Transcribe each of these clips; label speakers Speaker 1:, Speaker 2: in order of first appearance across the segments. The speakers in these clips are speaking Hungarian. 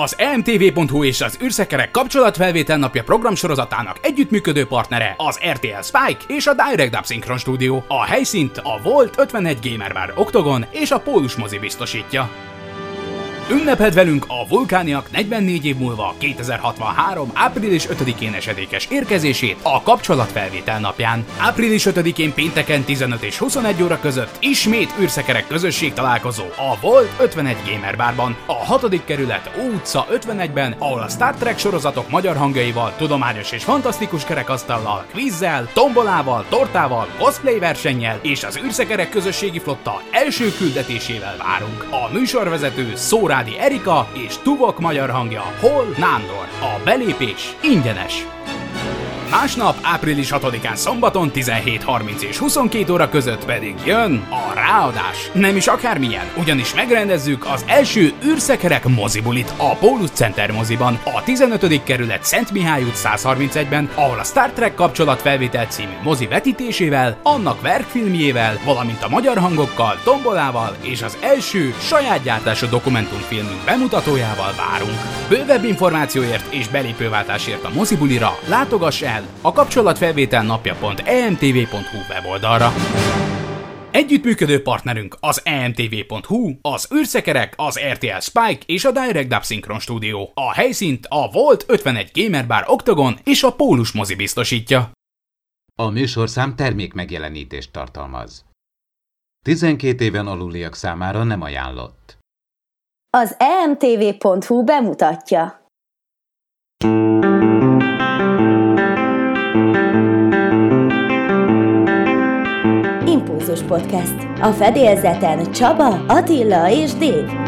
Speaker 1: Az emtv.hu és az űrszekerek kapcsolatfelvétel napja programsorozatának együttműködő partnere az RTL Spike és a Direct Dub Synchron Studio. A helyszínt a Volt 51 Gamer Bar Octagon és a Pólus mozi biztosítja. Ünneped velünk a vulkániak 44 év múlva 2063. április 5-én esedékes érkezését a kapcsolatfelvétel napján. Április 5-én pénteken 15 és 21 óra között ismét űrszekerek közösség találkozó a Volt 51 Gamer Barban, a 6. kerület Ó utca 51-ben, ahol a Star Trek sorozatok magyar hangjaival, tudományos és fantasztikus kerekasztallal, kvízzel, tombolával, tortával, cosplay versennyel és az űrszekerek közösségi flotta első küldetésével várunk. A műsorvezető Szóra Családi Erika és Tuvok magyar hangja Hol Nándor. A belépés ingyenes. Másnap, április 6-án szombaton 17.30 és 22 óra között pedig jön a ráadás. Nem is akármilyen, ugyanis megrendezzük az első űrszekerek mozibulit a Pólus Center moziban, a 15. kerület Szent Mihály út 131-ben, ahol a Star Trek kapcsolatfelvétel című mozi vetítésével, annak verkfilmjével, valamint a magyar hangokkal, tombolával és az első saját gyártású dokumentumfilmünk bemutatójával várunk. Bővebb információért és belépőváltásért a mozibulira látogass el a kapcsolatfelvétel napja.emtv.hu weboldalra. Együttműködő partnerünk az emtv.hu, az űrszekerek, az RTL Spike és a Direct Dub Synchron Studio. A helyszínt a Volt 51 Gamer Bar Octagon és a Pólus mozi biztosítja.
Speaker 2: A műsorszám termék megjelenítést tartalmaz. 12 éven aluliak számára nem ajánlott.
Speaker 3: Az emtv.hu bemutatja. Impulzus Podcast. A fedélzeten Csaba, Attila és Dév.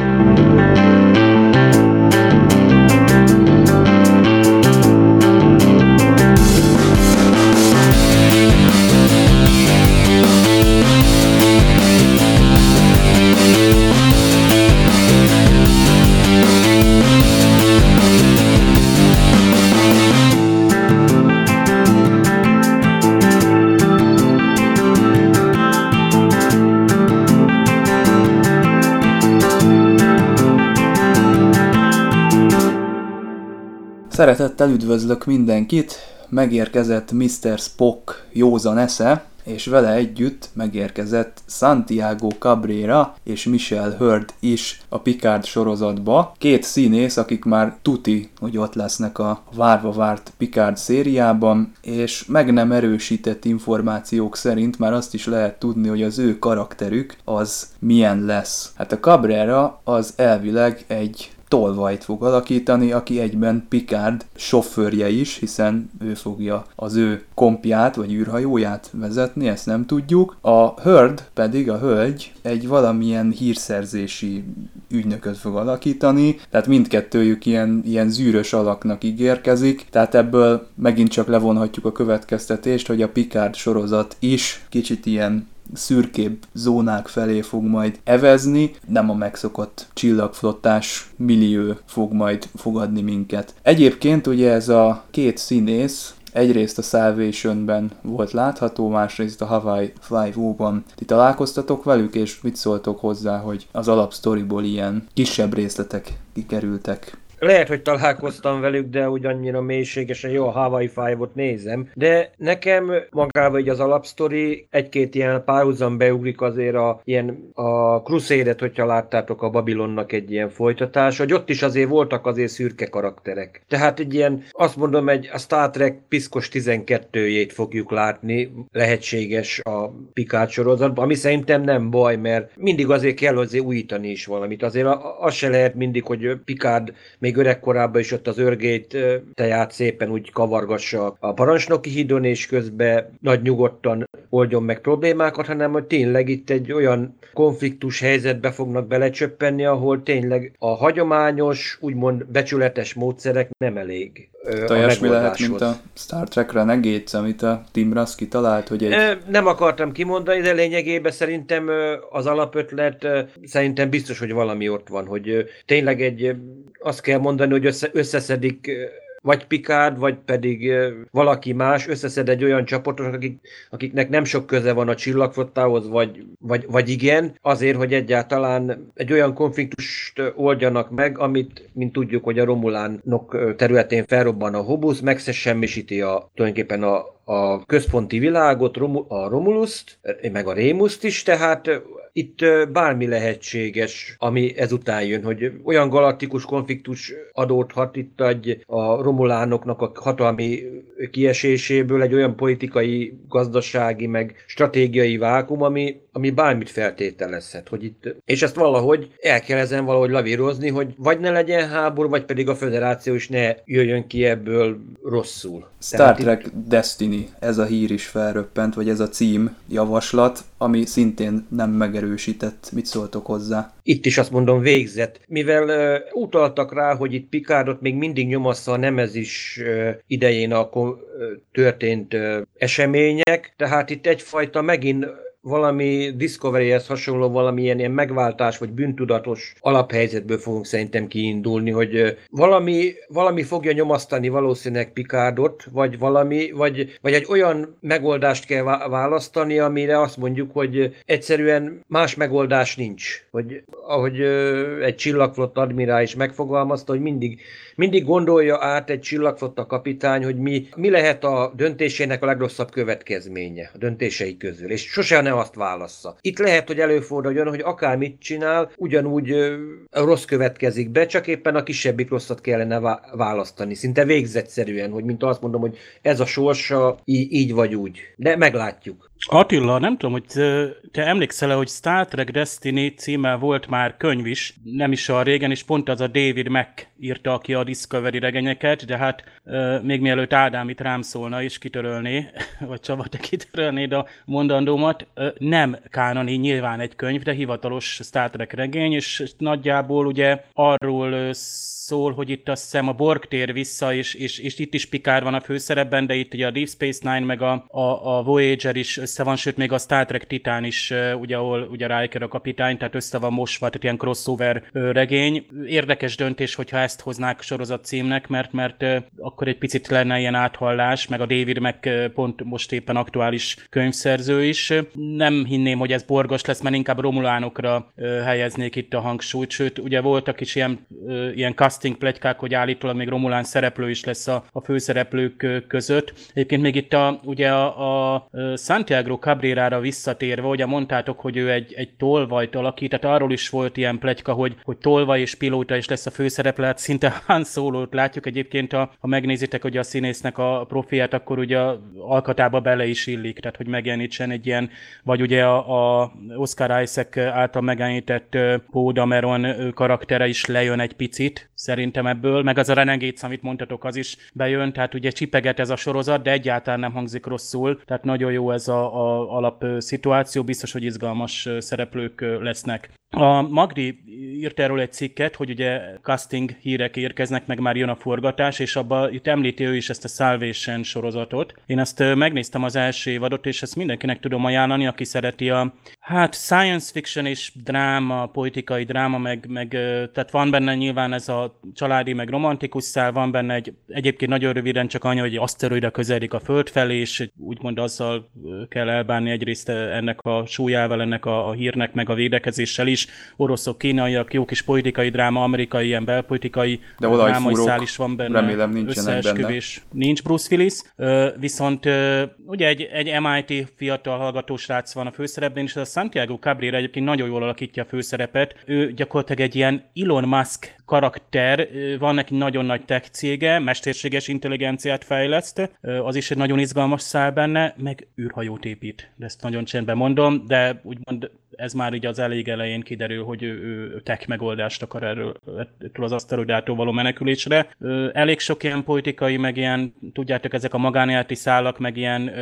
Speaker 4: Szeretettel üdvözlök mindenkit, megérkezett Mr. Spock józan esze, és vele együtt megérkezett Santiago Cabrera és Michelle Hurd is a Picard sorozatba. Két színész, akik már tuti, hogy ott lesznek a várva várt Picard szériában, és meg nem erősített információk szerint már azt is lehet tudni, hogy az ő karakterük az milyen lesz. Hát a Cabrera az elvileg egy tolvajt fog alakítani, aki egyben Picard sofőrje is, hiszen ő fogja az ő kompját vagy űrhajóját vezetni, ezt nem tudjuk. A Hörd pedig, a hölgy, egy valamilyen hírszerzési ügynököt fog alakítani, tehát mindkettőjük ilyen, ilyen zűrös alaknak ígérkezik, tehát ebből megint csak levonhatjuk a következtetést, hogy a Picard sorozat is kicsit ilyen szürkébb zónák felé fog majd evezni, nem a megszokott csillagflottás millió fog majd fogadni minket. Egyébként ugye ez a két színész, egyrészt a Salvation-ben volt látható, másrészt a Hawaii Five-O-ban. Ti találkoztatok velük, és mit szóltok hozzá, hogy az alapsztoriból ilyen kisebb részletek kikerültek?
Speaker 5: Lehet, hogy találkoztam velük, de úgy annyira mélységesen jó a Hawaii Five-ot nézem, de nekem magában így az alapsztori egy-két ilyen párhuzam beugrik azért a, ilyen a Crusade-et, hogyha láttátok a Babylonnak egy ilyen folytatás, hogy ott is azért voltak azért szürke karakterek. Tehát egy ilyen, azt mondom, egy a Star Trek piszkos 12-jét fogjuk látni, lehetséges a Picard sorozatban, ami szerintem nem baj, mert mindig azért kell azért újítani is valamit. Azért az se lehet mindig, hogy Picard még még öregkorában is ott az örgét teját szépen úgy kavargassa a parancsnoki hídon, és közben nagy nyugodtan oldjon meg problémákat, hanem hogy tényleg itt egy olyan konfliktus helyzetbe fognak belecsöppenni, ahol tényleg a hagyományos, úgymond becsületes módszerek nem elég.
Speaker 4: Olyasmi lehet, mint a Star Trek Renegades, amit a Tim Russ kitalált, hogy egy...
Speaker 5: Nem akartam kimondani, de lényegében szerintem az alapötlet szerintem biztos, hogy valami ott van, hogy tényleg egy, azt kell mondani, hogy össze, összeszedik vagy Picard, vagy pedig valaki más összeszed egy olyan csapatot, akik, akiknek nem sok köze van a csillagflottához, vagy, vagy, vagy igen, azért, hogy egyáltalán egy olyan konfliktust oldjanak meg, amit, mint tudjuk, hogy a Romulánok területén felrobban a Hobusz, megsemmisíti a, tulajdonképpen a, a központi világot, a Romuluszt, meg a Rémuszt is, tehát itt bármi lehetséges, ami ezután jön, hogy olyan galaktikus konfliktus adódhat itt egy a romulánoknak a hatalmi kieséséből egy olyan politikai, gazdasági, meg stratégiai vákum, ami, ami bármit feltételezhet, hogy itt, és ezt valahogy el kell ezen valahogy lavírozni, hogy vagy ne legyen háború, vagy pedig a föderáció is ne jöjjön ki ebből rosszul.
Speaker 4: Star Trek itt... Destiny, ez a hír is felröppent, vagy ez a cím javaslat, ami szintén nem megerősített. Mit szóltok hozzá?
Speaker 5: Itt is azt mondom végzett. Mivel uh, utaltak rá, hogy itt Picardot még mindig nyomassza a Nemezis uh, idején a uh, történt uh, események, tehát itt egyfajta megint valami Discovery-hez hasonló valamilyen ilyen megváltás vagy bűntudatos alaphelyzetből fogunk szerintem kiindulni, hogy valami, valami fogja nyomasztani valószínűleg Picardot, vagy valami, vagy, vagy egy olyan megoldást kell választani, amire azt mondjuk, hogy egyszerűen más megoldás nincs. Hogy ahogy egy csillagflott admirális megfogalmazta, hogy mindig mindig gondolja át egy csillagflotta kapitány, hogy mi, mi lehet a döntésének a legrosszabb következménye a döntései közül, és sose nem azt válassza. Itt lehet, hogy előforduljon, hogy akármit csinál, ugyanúgy ö, rossz következik be, csak éppen a kisebbik rosszat kellene választani. Szinte végzetszerűen, hogy mint azt mondom, hogy ez a sorsa, í- így vagy úgy. De meglátjuk.
Speaker 6: Attila, nem tudom, hogy te emlékszel hogy Star Trek Destiny címe volt már könyv is, nem is a régen, és pont az a David Mack írta ki a Discovery regényeket, de hát még mielőtt Ádám itt rám szólna és kitörölné, vagy Csaba, te kitörölnéd a mondandómat, nem kánoni nyilván egy könyv, de hivatalos Star Trek regény, és nagyjából ugye arról szól, hogy itt azt hiszem a Borg tér vissza, és, és, és itt is Picard van a főszerepben, de itt ugye a Deep Space Nine meg a, a, a Voyager is össze van, sőt még a Star Trek Titan is, ugye, ahol ugye Riker a kapitány, tehát össze van mosva, tehát ilyen crossover regény. Érdekes döntés, hogyha ezt hoznák sorozat címnek, mert, mert akkor egy picit lenne ilyen áthallás, meg a David meg pont most éppen aktuális könyvszerző is. Nem hinném, hogy ez borgos lesz, mert inkább Romulánokra helyeznék itt a hangsúlyt, sőt, ugye voltak is ilyen, ilyen casting plegykák, hogy állítólag még Romulán szereplő is lesz a, a főszereplők között. Egyébként még itt a, ugye a, a Santiago Cabrera-ra visszatérve, ugye mondtátok, hogy ő egy, egy tolvajt alakít, tehát arról is volt ilyen plegyka, hogy, hogy tolvaj és pilóta is lesz a főszereplő, hát szinte Han solo látjuk egyébként, ha, ha megnézitek, hogy a színésznek a profiát, akkor ugye a alkatába bele is illik, tehát hogy megjelenítsen egy ilyen, vagy ugye a, a Oscar Isaac által megjelenített Dameron karaktere is lejön egy picit, szerintem ebből, meg az a Renegades, amit mondtatok, az is bejön, tehát ugye csipeget ez a sorozat, de egyáltalán nem hangzik rosszul, tehát nagyon jó ez a, a alap szituáció, biztos, hogy izgalmas szereplők lesznek. A Magdi írt erről egy cikket, hogy ugye casting hírek érkeznek, meg már jön a forgatás, és abban itt említi ő is ezt a Salvation sorozatot. Én ezt megnéztem az első évadot, és ezt mindenkinek tudom ajánlani, aki szereti a hát science fiction és dráma, politikai dráma, meg, meg tehát van benne nyilván ez a családi, meg romantikus szál, van benne egy egyébként nagyon röviden csak anya, hogy aszteroida közeledik a Föld felé, és úgymond azzal kell elbánni egyrészt ennek a súlyával, ennek a, a hírnek, meg a védekezéssel is, oroszok, kínaiak, jó kis politikai dráma, amerikai, ilyen belpolitikai
Speaker 4: De drámai szál is van benne. Remélem nincsenek benne.
Speaker 6: Nincs Bruce Willis, viszont ugye egy, egy MIT fiatal hallgató srác van a főszerepben, és a Santiago Cabrera egyébként nagyon jól alakítja a főszerepet. Ő gyakorlatilag egy ilyen Elon Musk karakter, van neki nagyon nagy tech cége, mesterséges intelligenciát fejleszt, az is egy nagyon izgalmas szál benne, meg űrhajót épít. De ezt nagyon csendben mondom, de úgymond ez már így az elég elején kiderül, hogy ő, ő tech megoldást akar erről, ettől az aszteroidától való menekülésre. Elég sok ilyen politikai, meg ilyen, tudjátok, ezek a magánéleti szálak, meg ilyen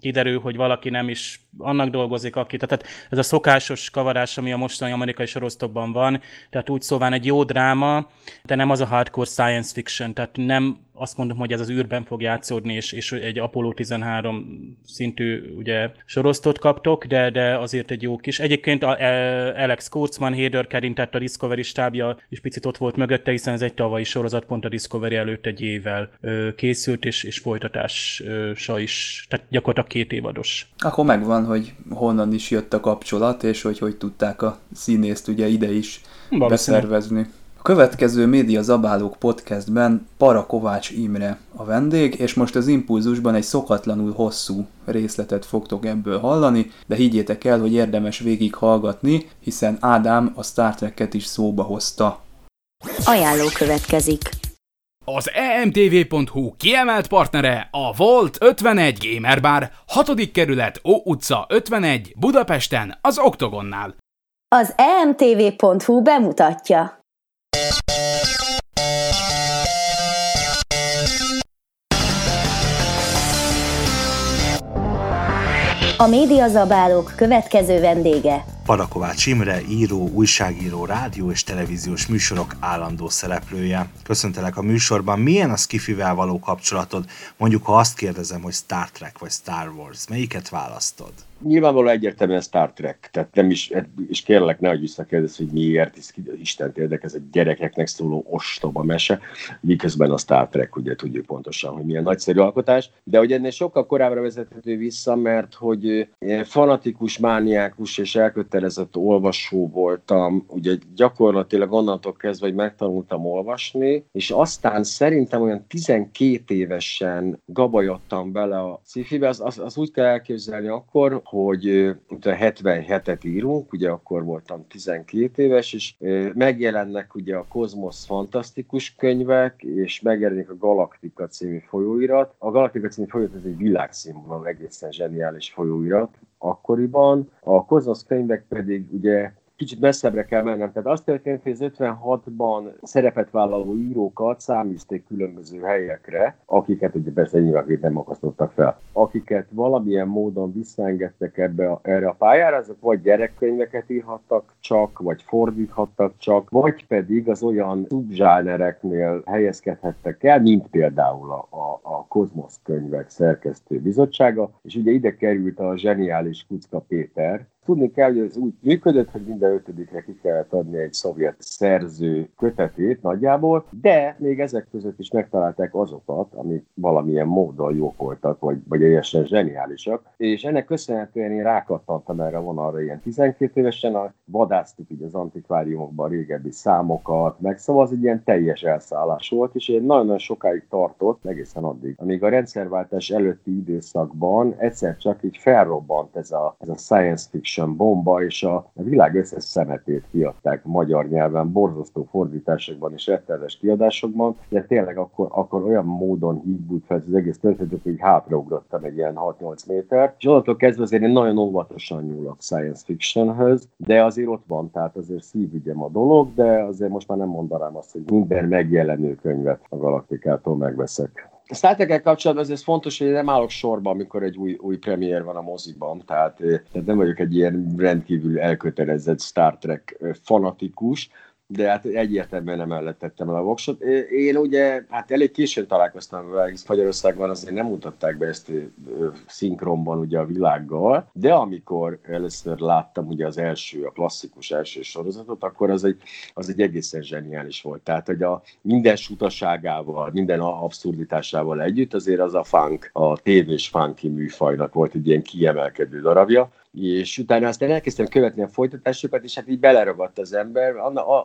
Speaker 6: kiderül, hogy valaki nem is annak dolgozik, aki, tehát ez a szokásos kavarás, ami a mostani amerikai sorozatokban van, tehát úgy szóval egy jó dráma, de nem az a hardcore science fiction, tehát nem azt mondom, hogy ez az űrben fog játszódni, és, és egy Apollo 13 szintű ugye, sorosztot kaptok, de, de azért egy jó kis. Egyébként a, e, Alex Kurtzman, Héder Kerin, tehát a Discovery stábja is picit ott volt mögötte, hiszen ez egy tavalyi sorozat, pont a Discovery előtt egy évvel készült, és, és folytatása is, tehát gyakorlatilag két évados.
Speaker 4: Akkor megvan, hogy honnan is jött a kapcsolat, és hogy hogy tudták a színészt ugye ide is beszervezni következő Média Zabálók podcastben Para Kovács Imre a vendég, és most az impulzusban egy szokatlanul hosszú részletet fogtok ebből hallani, de higgyétek el, hogy érdemes végig hallgatni, hiszen Ádám a Star Trek-et is szóba hozta.
Speaker 3: Ajánló következik.
Speaker 1: Az emtv.hu kiemelt partnere a Volt 51 Gamer Bar, 6. kerület, Ó utca 51, Budapesten, az Oktogonnál.
Speaker 3: Az emtv.hu bemutatja. A médiazabálók következő vendége
Speaker 7: Parakovács Imre, író, újságíró, rádió és televíziós műsorok állandó szereplője. Köszöntelek a műsorban. Milyen a Skifivel való kapcsolatod? Mondjuk, ha azt kérdezem, hogy Star Trek vagy Star Wars, melyiket választod?
Speaker 8: Nyilvánvalóan egyértelműen Star Trek, tehát nem is, és kérlek, nehogy visszakérdez, hogy miért, ez Isten érdek, ez egy gyerekeknek szóló ostoba mese, miközben a Star Trek, ugye tudjuk pontosan, hogy milyen nagyszerű alkotás, de hogy ennél sokkal korábbra vezethető vissza, mert hogy fanatikus, mániákus és elkötelezett olvasó voltam, ugye gyakorlatilag onnantól kezdve, hogy megtanultam olvasni, és aztán szerintem olyan 12 évesen gabajottam bele a sci az, az, az úgy kell elképzelni akkor, hogy 77-et írunk, ugye akkor voltam 12 éves, és megjelennek ugye a Kozmosz fantasztikus könyvek, és megjelenik a Galaktika című folyóirat. A Galaktika című folyóirat ez egy világszínvonal, egészen zseniális folyóirat akkoriban. A Kozmosz könyvek pedig ugye kicsit messzebbre kell mennem. Tehát azt történt, hogy az 56-ban szerepet vállaló írókat száműzték különböző helyekre, akiket ugye persze nyilván nem akasztottak fel, akiket valamilyen módon visszaengedtek ebbe a, erre a pályára, azok vagy gyerekkönyveket írhattak csak, vagy fordíthattak csak, vagy pedig az olyan subzsánereknél helyezkedhettek el, mint például a, a, a Kozmosz könyvek szerkesztő bizottsága, és ugye ide került a zseniális Kucka Péter, Tudni kell, hogy ez úgy működött, hogy minden ötödikre ki kellett adni egy szovjet szerző kötetét nagyjából, de még ezek között is megtalálták azokat, amik valamilyen módon jók voltak, vagy, vagy teljesen zseniálisak. És ennek köszönhetően én rákattantam erre a vonalra ilyen 12 évesen, a vadásztuk így az antikváriumokban régebbi számokat, meg szóval az egy ilyen teljes elszállás volt, és én nagyon-nagyon sokáig tartott, egészen addig, amíg a rendszerváltás előtti időszakban egyszer csak így felrobbant ez a, ez a science fiction action bomba, és a világ összes szemetét kiadták magyar nyelven, borzasztó fordításokban és rettenes kiadásokban, de tényleg akkor, akkor olyan módon hígbult fel az egész történetet, hogy hátraugrottam egy ilyen 6-8 méter, és onnantól kezdve azért én nagyon óvatosan nyúlok science fictionhöz, de azért ott van, tehát azért szívügyem a dolog, de azért most már nem mondanám azt, hogy minden megjelenő könyvet a Galaktikától megveszek. A trek kapcsolatban ez fontos, hogy nem állok sorba, amikor egy új, új premier van a moziban, tehát, tehát nem vagyok egy ilyen rendkívül elkötelezett Star Trek fanatikus, de hát egyértelműen nem ellettettem el a voksot. Én ugye, hát elég későn találkoztam vele, hisz Magyarországban azért nem mutatták be ezt szinkronban ugye a világgal, de amikor először láttam ugye az első, a klasszikus első sorozatot, akkor az egy, az egy egészen zseniális volt. Tehát, hogy a minden sutaságával, minden abszurditásával együtt azért az a funk, a tévés funky műfajnak volt egy ilyen kiemelkedő darabja, és utána aztán elkezdtem követni a folytatásokat, és hát így beleragadt az ember.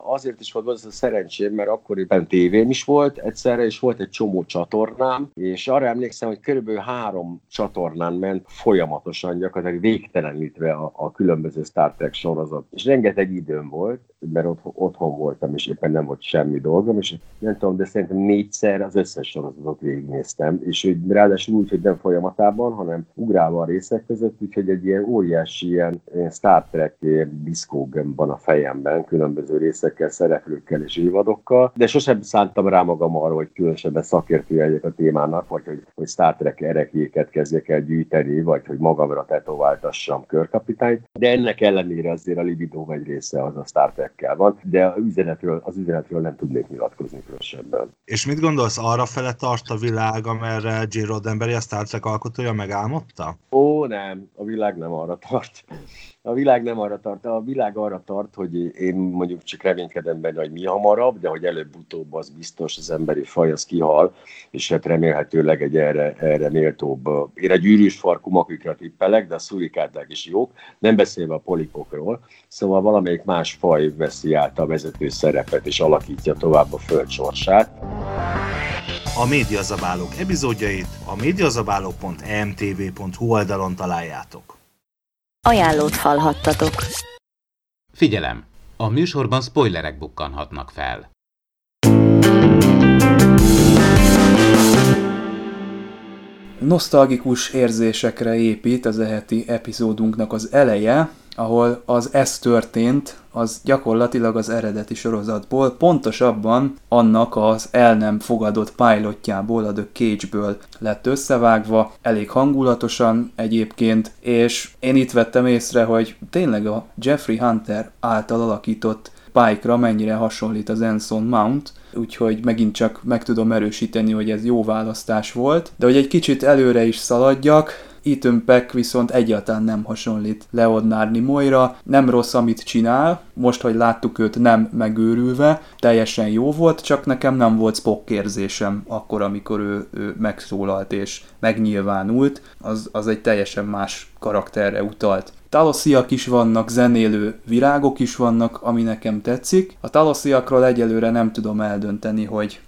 Speaker 8: Azért is volt az a szerencsém, mert akkoriban tévén is volt egyszerre, és volt egy csomó csatornám, és arra emlékszem, hogy körülbelül három csatornán ment folyamatosan, gyakorlatilag végtelenítve a, a különböző Star Trek sorozat. És rengeteg időm volt, mert ott, otthon voltam, és éppen nem volt semmi dolgom, és nem tudom, de szerintem négyszer az összes sorozatot végignéztem, és hogy ráadásul úgy, hogy nem folyamatában, hanem ugrálva a részek között, úgyhogy egy ilyen óriás óriási ilyen, ilyen Star Trek diszkógömb a fejemben, különböző részekkel, szereplőkkel és évadokkal, de sosem szántam rá magam arra, hogy különösebben szakértő legyek a témának, vagy hogy, hogy Star Trek erekéket kezdjek el gyűjteni, vagy hogy magamra tetováltassam körkapitányt, de ennek ellenére azért a libidó egy része az a Star Trekkel van, de az üzenetről, az üzenetről nem tudnék nyilatkozni különösebben.
Speaker 7: És mit gondolsz, arra fele tart a világ, amerre J. Roddenberry, a Star Trek alkotója megálmodta?
Speaker 8: Ó, nem, a világ nem arra tart a világ nem arra tart, a világ arra tart, hogy én mondjuk csak reménykedem benne, hogy mi hamarabb, de hogy előbb-utóbb az biztos az emberi faj az kihal, és hát remélhetőleg egy erre, erre méltóbb. Én egy gyűrűs farkú makikra tippelek, de a szurikáták is jók, nem beszélve a polipokról, szóval valamelyik más faj veszi át a vezető szerepet és alakítja tovább a föld sorsát.
Speaker 7: A Médiazabálók epizódjait a médiazabálók.emtv.hu oldalon találjátok.
Speaker 3: Ajánlót hallhattatok.
Speaker 2: Figyelem! A műsorban spoilerek bukkanhatnak fel.
Speaker 4: Nosztalgikus érzésekre épít az eheti epizódunknak az eleje, ahol az ez történt, az gyakorlatilag az eredeti sorozatból, pontosabban annak az el nem fogadott pilotjából, a The Cage-ből lett összevágva, elég hangulatosan egyébként, és én itt vettem észre, hogy tényleg a Jeffrey Hunter által alakított Pike-ra mennyire hasonlít az Enson Mount, úgyhogy megint csak meg tudom erősíteni, hogy ez jó választás volt, de hogy egy kicsit előre is szaladjak, Ethan Peck viszont egyáltalán nem hasonlít Leonard Nimoyra, nem rossz, amit csinál, most, hogy láttuk őt nem megőrülve, teljesen jó volt, csak nekem nem volt Spock érzésem akkor, amikor ő, ő megszólalt és megnyilvánult, az, az egy teljesen más karakterre utalt. Talosziak is vannak, zenélő virágok is vannak, ami nekem tetszik. A talosziakról egyelőre nem tudom eldönteni, hogy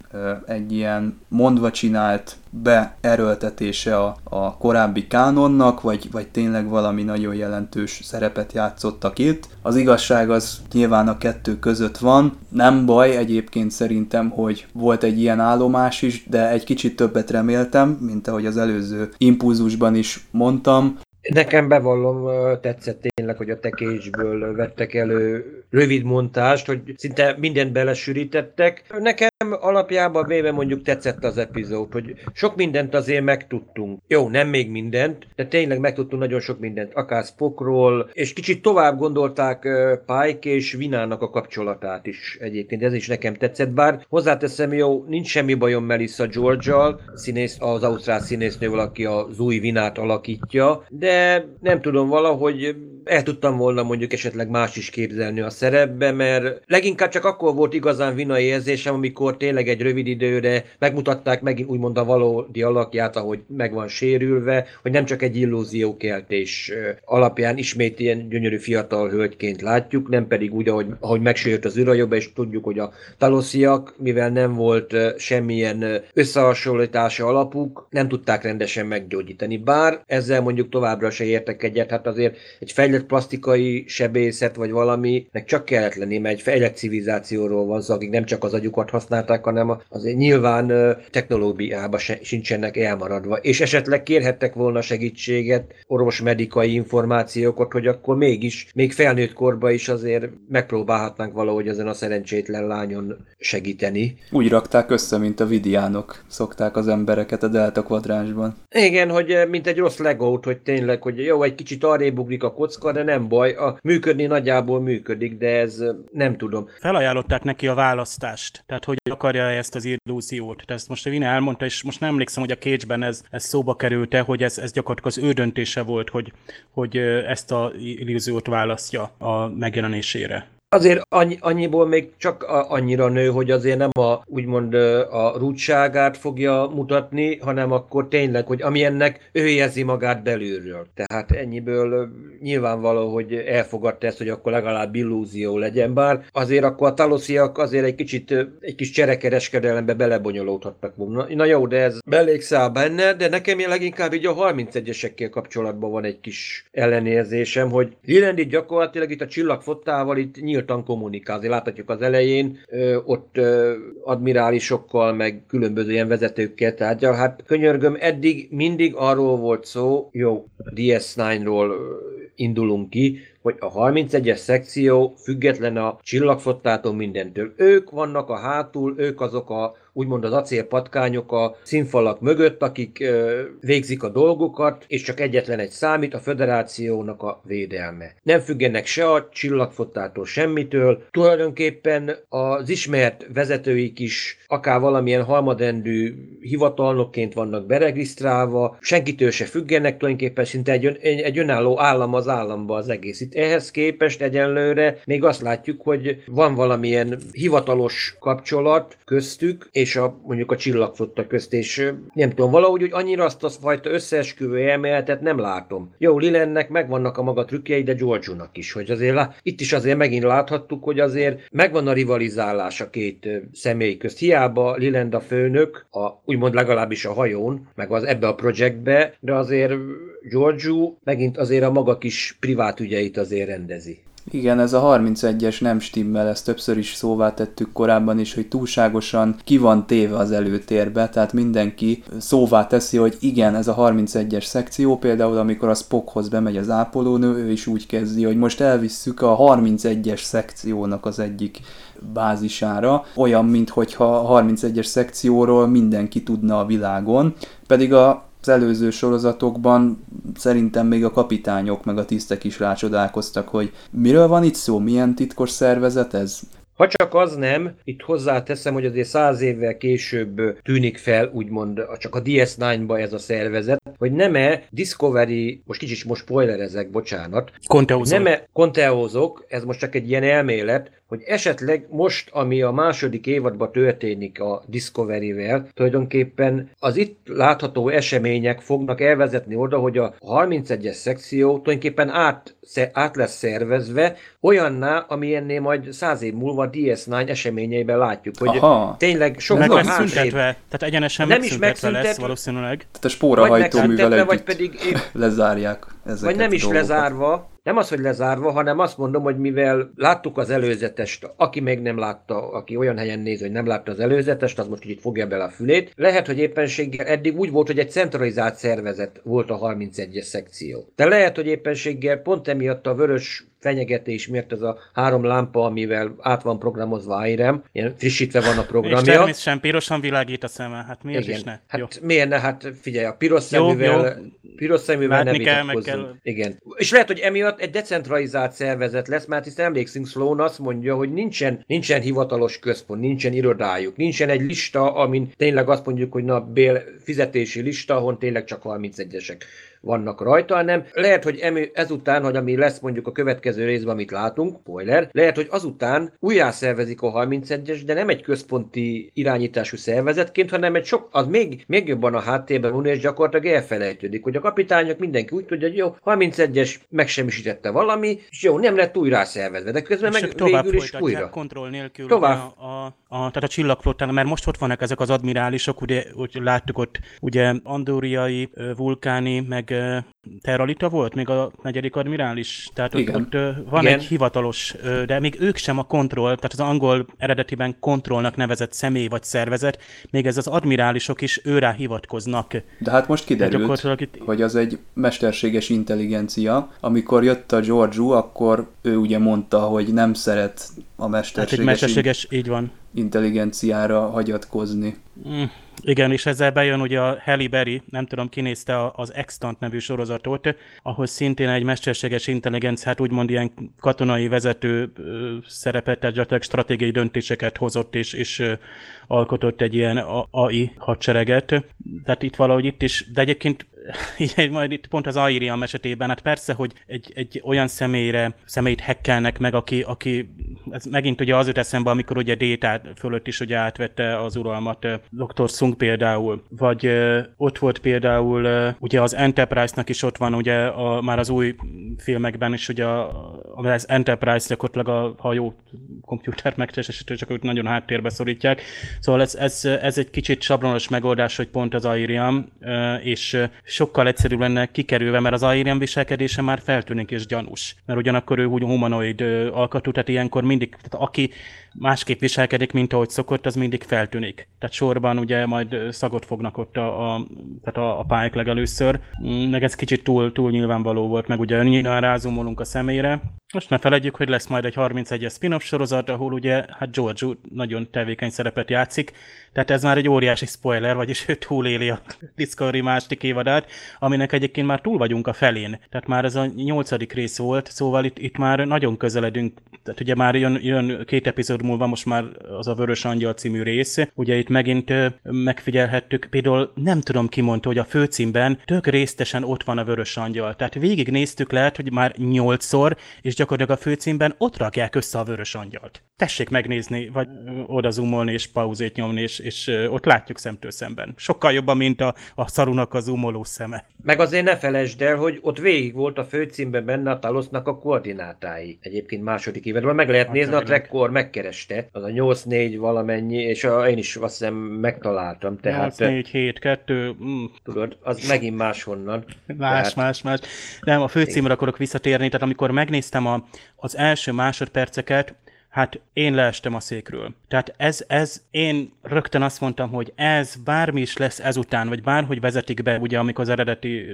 Speaker 4: egy ilyen mondva csinált beerőltetése a, a korábbi kánonnak, vagy, vagy tényleg valami nagyon jelentős szerepet játszottak itt. Az igazság az nyilván a kettő között van. Nem baj egyébként szerintem, hogy volt egy ilyen állomás is, de egy kicsit többet reméltem, mint ahogy az előző impulzusban is mondtam.
Speaker 5: Nekem bevallom, tetszett tényleg, hogy a tekésből vettek elő rövid montást, hogy szinte mindent belesűrítettek. Nekem alapjában véve mondjuk tetszett az epizód, hogy sok mindent azért megtudtunk. Jó, nem még mindent, de tényleg megtudtunk nagyon sok mindent, akár Spockról, és kicsit tovább gondolták Pike és Vinának a kapcsolatát is egyébként. Ez is nekem tetszett, bár hozzáteszem, jó, nincs semmi bajom Melissa George-al, színész, az ausztrál színésznővel, aki az új Vinát alakítja, de nem tudom, valahogy el tudtam volna mondjuk esetleg más is képzelni a szerepbe, mert leginkább csak akkor volt igazán Vina érzésem, amikor tényleg egy rövid időre megmutatták megint úgymond a valódi alakját, ahogy meg van sérülve, hogy nem csak egy illúziókeltés alapján ismét ilyen gyönyörű fiatal hölgyként látjuk, nem pedig úgy, ahogy, ahogy megsérült az űrhajóba, és tudjuk, hogy a talosziak, mivel nem volt semmilyen összehasonlítása alapuk, nem tudták rendesen meggyógyítani. Bár ezzel mondjuk továbbra se értek egyet, hát azért egy fejlett plastikai sebészet vagy valami, meg csak kellett lenni, mert egy fejlett civilizációról van szó, akik nem csak az agyukat használták, hanem azért nyilván technológiában sincsenek elmaradva. És esetleg kérhettek volna segítséget, orvos-medikai információkat, hogy akkor mégis, még felnőtt korba is azért megpróbálhatnánk valahogy ezen a szerencsétlen lányon segíteni.
Speaker 4: Úgy rakták össze, mint a vidiánok szokták az embereket a delta kvadránsban.
Speaker 5: Igen, hogy mint egy rossz legót, hogy tényleg, hogy jó, egy kicsit arrébb ugrik a kocka, de nem baj, a működni nagyjából működik, de ez nem tudom.
Speaker 6: Felajánlották neki a választást, tehát hogy akarja ezt az illúziót. Tehát ezt most a Vina elmondta, és most nem emlékszem, hogy a cage ez, ez szóba került-e, hogy ez, ez gyakorlatilag az ő döntése volt, hogy, hogy ezt a illúziót választja a megjelenésére.
Speaker 5: Azért annyi, annyiból még csak annyira nő, hogy azért nem a úgymond a rúdságát fogja mutatni, hanem akkor tényleg, hogy ami ennek ő érzi magát belülről. Tehát ennyiből nyilvánvaló, hogy elfogadta ezt, hogy akkor legalább illúzió legyen, bár azért akkor a talosziak azért egy kicsit, egy kis cserekereskedelembe belebonyolódhattak volna. Na jó, de ez belékszál benne, de nekem leginkább így a 31-esekkel kapcsolatban van egy kis ellenérzésem, hogy Lilendi gyakorlatilag itt a csillagfottával itt nyílt nyíltan kommunikálni. Láthatjuk az elején, ott admirálisokkal, meg különböző ilyen vezetőkkel tárgyal. Hát könyörgöm, eddig mindig arról volt szó, jó, DS9-ról indulunk ki, hogy a 31-es szekció független a csillagfottától mindentől. Ők vannak a hátul, ők azok a úgymond az acélpatkányok a színfalak mögött, akik végzik a dolgokat, és csak egyetlen egy számít, a föderációnak a védelme. Nem függenek se a csillagfottától semmitől, tulajdonképpen az ismert vezetőik is akár valamilyen halmadendű hivatalnokként vannak beregisztrálva, senkitől se függenek, tulajdonképpen szinte egy, ön, egy önálló állam az államba az egész. Itt ehhez képest egyenlőre még azt látjuk, hogy van valamilyen hivatalos kapcsolat köztük, és a, mondjuk a csillagfotta közt, és nem tudom, valahogy hogy annyira azt a fajta összeesküvő elméletet nem látom. Jó, Lilennek megvannak a maga trükkjei, de Georgiunak is, hogy azért lá... itt is azért megint láthattuk, hogy azért megvan a rivalizálás a két személy közt. Hiába Liland a főnök, a, úgymond legalábbis a hajón, meg az ebbe a projektbe, de azért Giorgio megint azért a maga kis privát ügyeit azért rendezi.
Speaker 4: Igen, ez a 31-es nem stimmel, ezt többször is szóvá tettük korábban is, hogy túlságosan ki van téve az előtérbe, tehát mindenki szóvá teszi, hogy igen, ez a 31-es szekció, például amikor a Spockhoz bemegy az ápolónő, ő is úgy kezdi, hogy most elvisszük a 31-es szekciónak az egyik bázisára, olyan, mintha a 31-es szekcióról mindenki tudna a világon, pedig a az előző sorozatokban szerintem még a kapitányok meg a tisztek is rácsodálkoztak, hogy miről van itt szó, milyen titkos szervezet ez?
Speaker 5: Ha csak az nem, itt hozzáteszem, hogy azért száz évvel később tűnik fel, úgymond csak a DS9-ba ez a szervezet, hogy nem-e Discovery, most kicsit most spoilerezek, bocsánat,
Speaker 6: Konteózok.
Speaker 5: nem-e konteózok, ez most csak egy ilyen elmélet, hogy esetleg most, ami a második évadban történik a Discovery-vel, tulajdonképpen az itt látható események fognak elvezetni oda, hogy a 31-es szekció tulajdonképpen át, át lesz szervezve olyanná, ami ennél majd száz év múlva DS9 eseményeiben látjuk, hogy
Speaker 4: Aha.
Speaker 5: tényleg sok
Speaker 6: Meg lesz szüntetve, tehát egyenesen
Speaker 5: Nem is
Speaker 6: megszüntetve lesz valószínűleg.
Speaker 4: Tehát a spórahajtó
Speaker 5: Vagy
Speaker 4: művel
Speaker 5: megszüntetve, vagy
Speaker 4: együtt
Speaker 5: pedig épp
Speaker 4: lezárják ezeket
Speaker 5: Vagy nem is
Speaker 4: dolgokat.
Speaker 5: lezárva, nem az, hogy lezárva, hanem azt mondom, hogy mivel láttuk az előzetest, aki még nem látta, aki olyan helyen néz, hogy nem látta az előzetest, az most kicsit fogja bele a fülét. Lehet, hogy éppenséggel eddig úgy volt, hogy egy centralizált szervezet volt a 31-es szekció. De lehet, hogy éppenséggel pont emiatt a vörös fenyegetés miért ez a három lámpa, amivel át van programozva IREM, ilyen frissítve van a
Speaker 6: És
Speaker 5: programja.
Speaker 6: természetesen pirosan világít a szeme, hát miért
Speaker 5: Igen.
Speaker 6: is ne?
Speaker 5: Hát
Speaker 6: Jó.
Speaker 5: miért ne? Hát figyelj, a piros
Speaker 6: Jó,
Speaker 5: szeművel, piros szeművel nem
Speaker 6: kell, meg kell.
Speaker 5: Igen. És lehet, hogy emiatt egy decentralizált szervezet lesz, mert hiszen emlékszünk, Sloan azt mondja, hogy nincsen, nincsen hivatalos központ, nincsen irodájuk, nincsen egy lista, amin tényleg azt mondjuk, hogy na, bél fizetési lista, ahol tényleg csak 31-esek vannak rajta, hanem lehet, hogy ezután, hogy ami lesz mondjuk a következő részben, amit látunk, spoiler, lehet, hogy azután újjá szervezik a 31-es, de nem egy központi irányítású szervezetként, hanem egy sok, az még, még jobban a háttérben van, és gyakorlatilag elfelejtődik, hogy a kapitányok mindenki úgy tudja, hogy jó, 31-es megsemmisítette valami, és jó, nem lett újra szervezve, de közben
Speaker 6: És
Speaker 5: meg végül is újra.
Speaker 6: kontroll nélkül
Speaker 5: Tovább.
Speaker 6: a, a, a, tehát a csillagflottán, mert most ott vannak ezek az admirálisok, ugye, úgy láttuk ott, ugye andóriai, vulkáni, meg ö, terralita volt, még a negyedik admirális, tehát ott,
Speaker 4: Igen.
Speaker 6: ott van
Speaker 5: Igen.
Speaker 6: egy hivatalos, de még ők sem a kontroll, tehát az angol eredetiben kontrollnak nevezett személy vagy szervezet, még ez az admirálisok is őrá hivatkoznak.
Speaker 4: De hát most kiderült,
Speaker 6: Gyakorlatilag itt-
Speaker 4: hogy az egy mesterséges intelligencia. Amikor jött a Giorgio, akkor ő ugye mondta, hogy nem szeret a mesterséges,
Speaker 6: egy mesterséges, így van.
Speaker 4: intelligenciára hagyatkozni.
Speaker 6: Mm, igen, és ezzel bejön ugye a Halle Berry, nem tudom, kinézte az Extant nevű sorozatot, ahol szintén egy mesterséges intelligencia, hát úgymond ilyen katonai vezető szerepet, tehát gyakorlatilag stratégiai döntéseket hozott, és, és alkotott egy ilyen AI hadsereget. Tehát itt valahogy itt is, de egyébként így, majd itt pont az Airiam esetében, hát persze, hogy egy, egy olyan személyre, személyt hekkelnek meg, aki, aki ez megint ugye az jut eszembe, amikor ugye Déta fölött is ugye átvette az uralmat Dr. Sung például, vagy ott volt például ugye az Enterprise-nak is ott van ugye a, már az új filmekben is ugye az Enterprise gyakorlatilag a hajó komputert megtestesítő, csak őt nagyon háttérbe szorítják. Szóval ez, ez, ez egy kicsit sablonos megoldás, hogy pont az Airiam, és sokkal egyszerűbb lenne kikerülve, mert az Airian viselkedése már feltűnik és gyanús. Mert ugyanakkor ő úgy humanoid alkatú, tehát ilyenkor mindig, tehát aki másképp viselkedik, mint ahogy szokott, az mindig feltűnik. Tehát sorban ugye majd szagot fognak ott a, a, tehát a, a pályák legelőször, mm, meg ez kicsit túl, túl nyilvánvaló volt, meg ugye nyilván rázumolunk a személyre. Most ne felejtjük, hogy lesz majd egy 31-es spin-off sorozat, ahol ugye hát George nagyon tevékeny szerepet játszik, tehát ez már egy óriási spoiler, vagyis ő túléli a Discovery második évadát, aminek egyébként már túl vagyunk a felén. Tehát már ez a nyolcadik rész volt, szóval itt, itt már nagyon közeledünk. Tehát ugye már jön, jön két epizód múlva most már az a Vörös Angyal című rész. Ugye itt megint megfigyelhettük, például nem tudom ki mondta, hogy a főcímben tök résztesen ott van a Vörös Angyal. Tehát végignéztük lehet, hogy már nyolcszor, és gyakorlatilag a főcímben ott rakják össze a Vörös Angyalt. Tessék megnézni, vagy oda zoomolni és pauzét nyomni, és és ott látjuk szemtől szemben. Sokkal jobban, mint a, a szarunak az umoló szeme.
Speaker 5: Meg azért ne felejtsd el, hogy ott végig volt a főcímben benne a Talosznak a koordinátái. Egyébként második évadban meg lehet hát, nézni, a Trekkor megkereste, az a 8-4 valamennyi, és a, én is azt hiszem megtaláltam.
Speaker 6: Tehát, 8-4, 7, 2, mm.
Speaker 5: Tudod, az megint máshonnan.
Speaker 6: Más, tehát... más, más. Nem, a főcímre akarok visszatérni, tehát amikor megnéztem a, az első másodperceket, hát én leestem a székről. Tehát ez, ez, én rögtön azt mondtam, hogy ez bármi is lesz ezután, vagy bárhogy vezetik be, ugye amikor az eredeti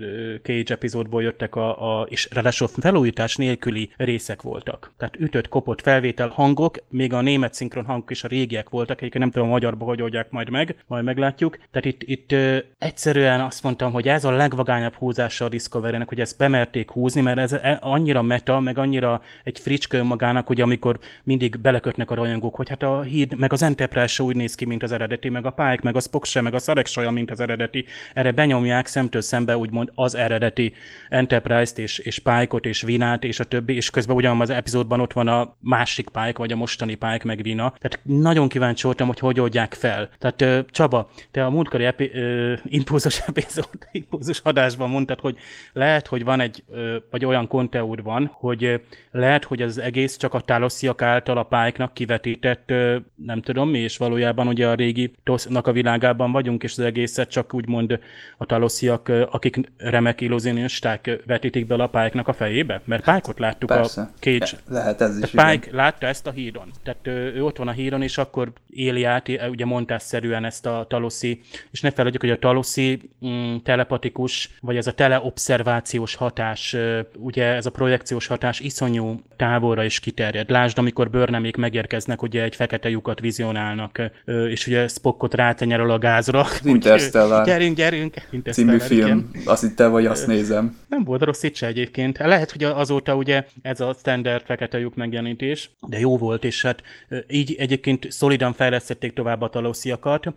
Speaker 6: Cage epizódból jöttek a, a és ráadásul felújítás nélküli részek voltak. Tehát ütött, kopott felvétel hangok, még a német szinkron hangok is a régiek voltak, egyébként nem tudom a magyarba, hogy oldják majd meg, majd meglátjuk. Tehát itt, itt ö, egyszerűen azt mondtam, hogy ez a legvagányabb húzása a Discovery-nek, hogy ezt bemerték húzni, mert ez e, annyira meta, meg annyira egy fricskő magának, hogy amikor mindig mindig belekötnek a rajongók, hogy hát a híd, meg az Enterprise se úgy néz ki, mint az eredeti, meg a Pike, meg a Spock se, meg a Sarek se olyan, mint az eredeti. Erre benyomják szemtől szembe úgymond az eredeti Enterprise-t és, és Pike-ot és Vinát és a többi, és közben ugyanaz az epizódban ott van a másik Pike, vagy a mostani Pike meg Vina. Tehát nagyon kíváncsi voltam, hogy hogy oldják fel. Tehát Csaba, te a múltkori epi, uh, impulzus epizód, impulzus adásban mondtad, hogy lehet, hogy van egy, uh, vagy olyan konteúr van, hogy lehet, hogy az egész csak a tálosziak által a pályáknak kivetített, nem tudom mi, és valójában ugye a régi tosznak a világában vagyunk, és az egészet csak úgymond a talosziak, akik remek illúzionisták vetítik be a pályáknak a fejébe? Mert pályákot láttuk
Speaker 4: Persze.
Speaker 6: a Cage.
Speaker 4: Lehet ez is.
Speaker 6: Pályák látta ezt a hídon. Tehát ő ott van a hídon, és akkor éli át, ugye montásszerűen ezt a taloszi, és ne felejtjük, hogy a taloszi mm, telepatikus, vagy ez a teleobszervációs hatás, ugye ez a projekciós hatás iszonyú távolra is kiterjed. Lásd, amikor bőrnemék megérkeznek, ugye egy fekete lyukat vizionálnak, és ugye Spockot rátenyerel a gázra.
Speaker 4: Interstellar.
Speaker 6: Gyerünk, gyerünk.
Speaker 4: Interstellar, Című film. Igen. Azt te vagy, azt nézem.
Speaker 6: Nem volt rossz itt se egyébként. Lehet, hogy azóta ugye ez a standard fekete lyuk megjelenítés, de jó volt, és hát így egyébként szolidan fejlesztették tovább a talosziakat,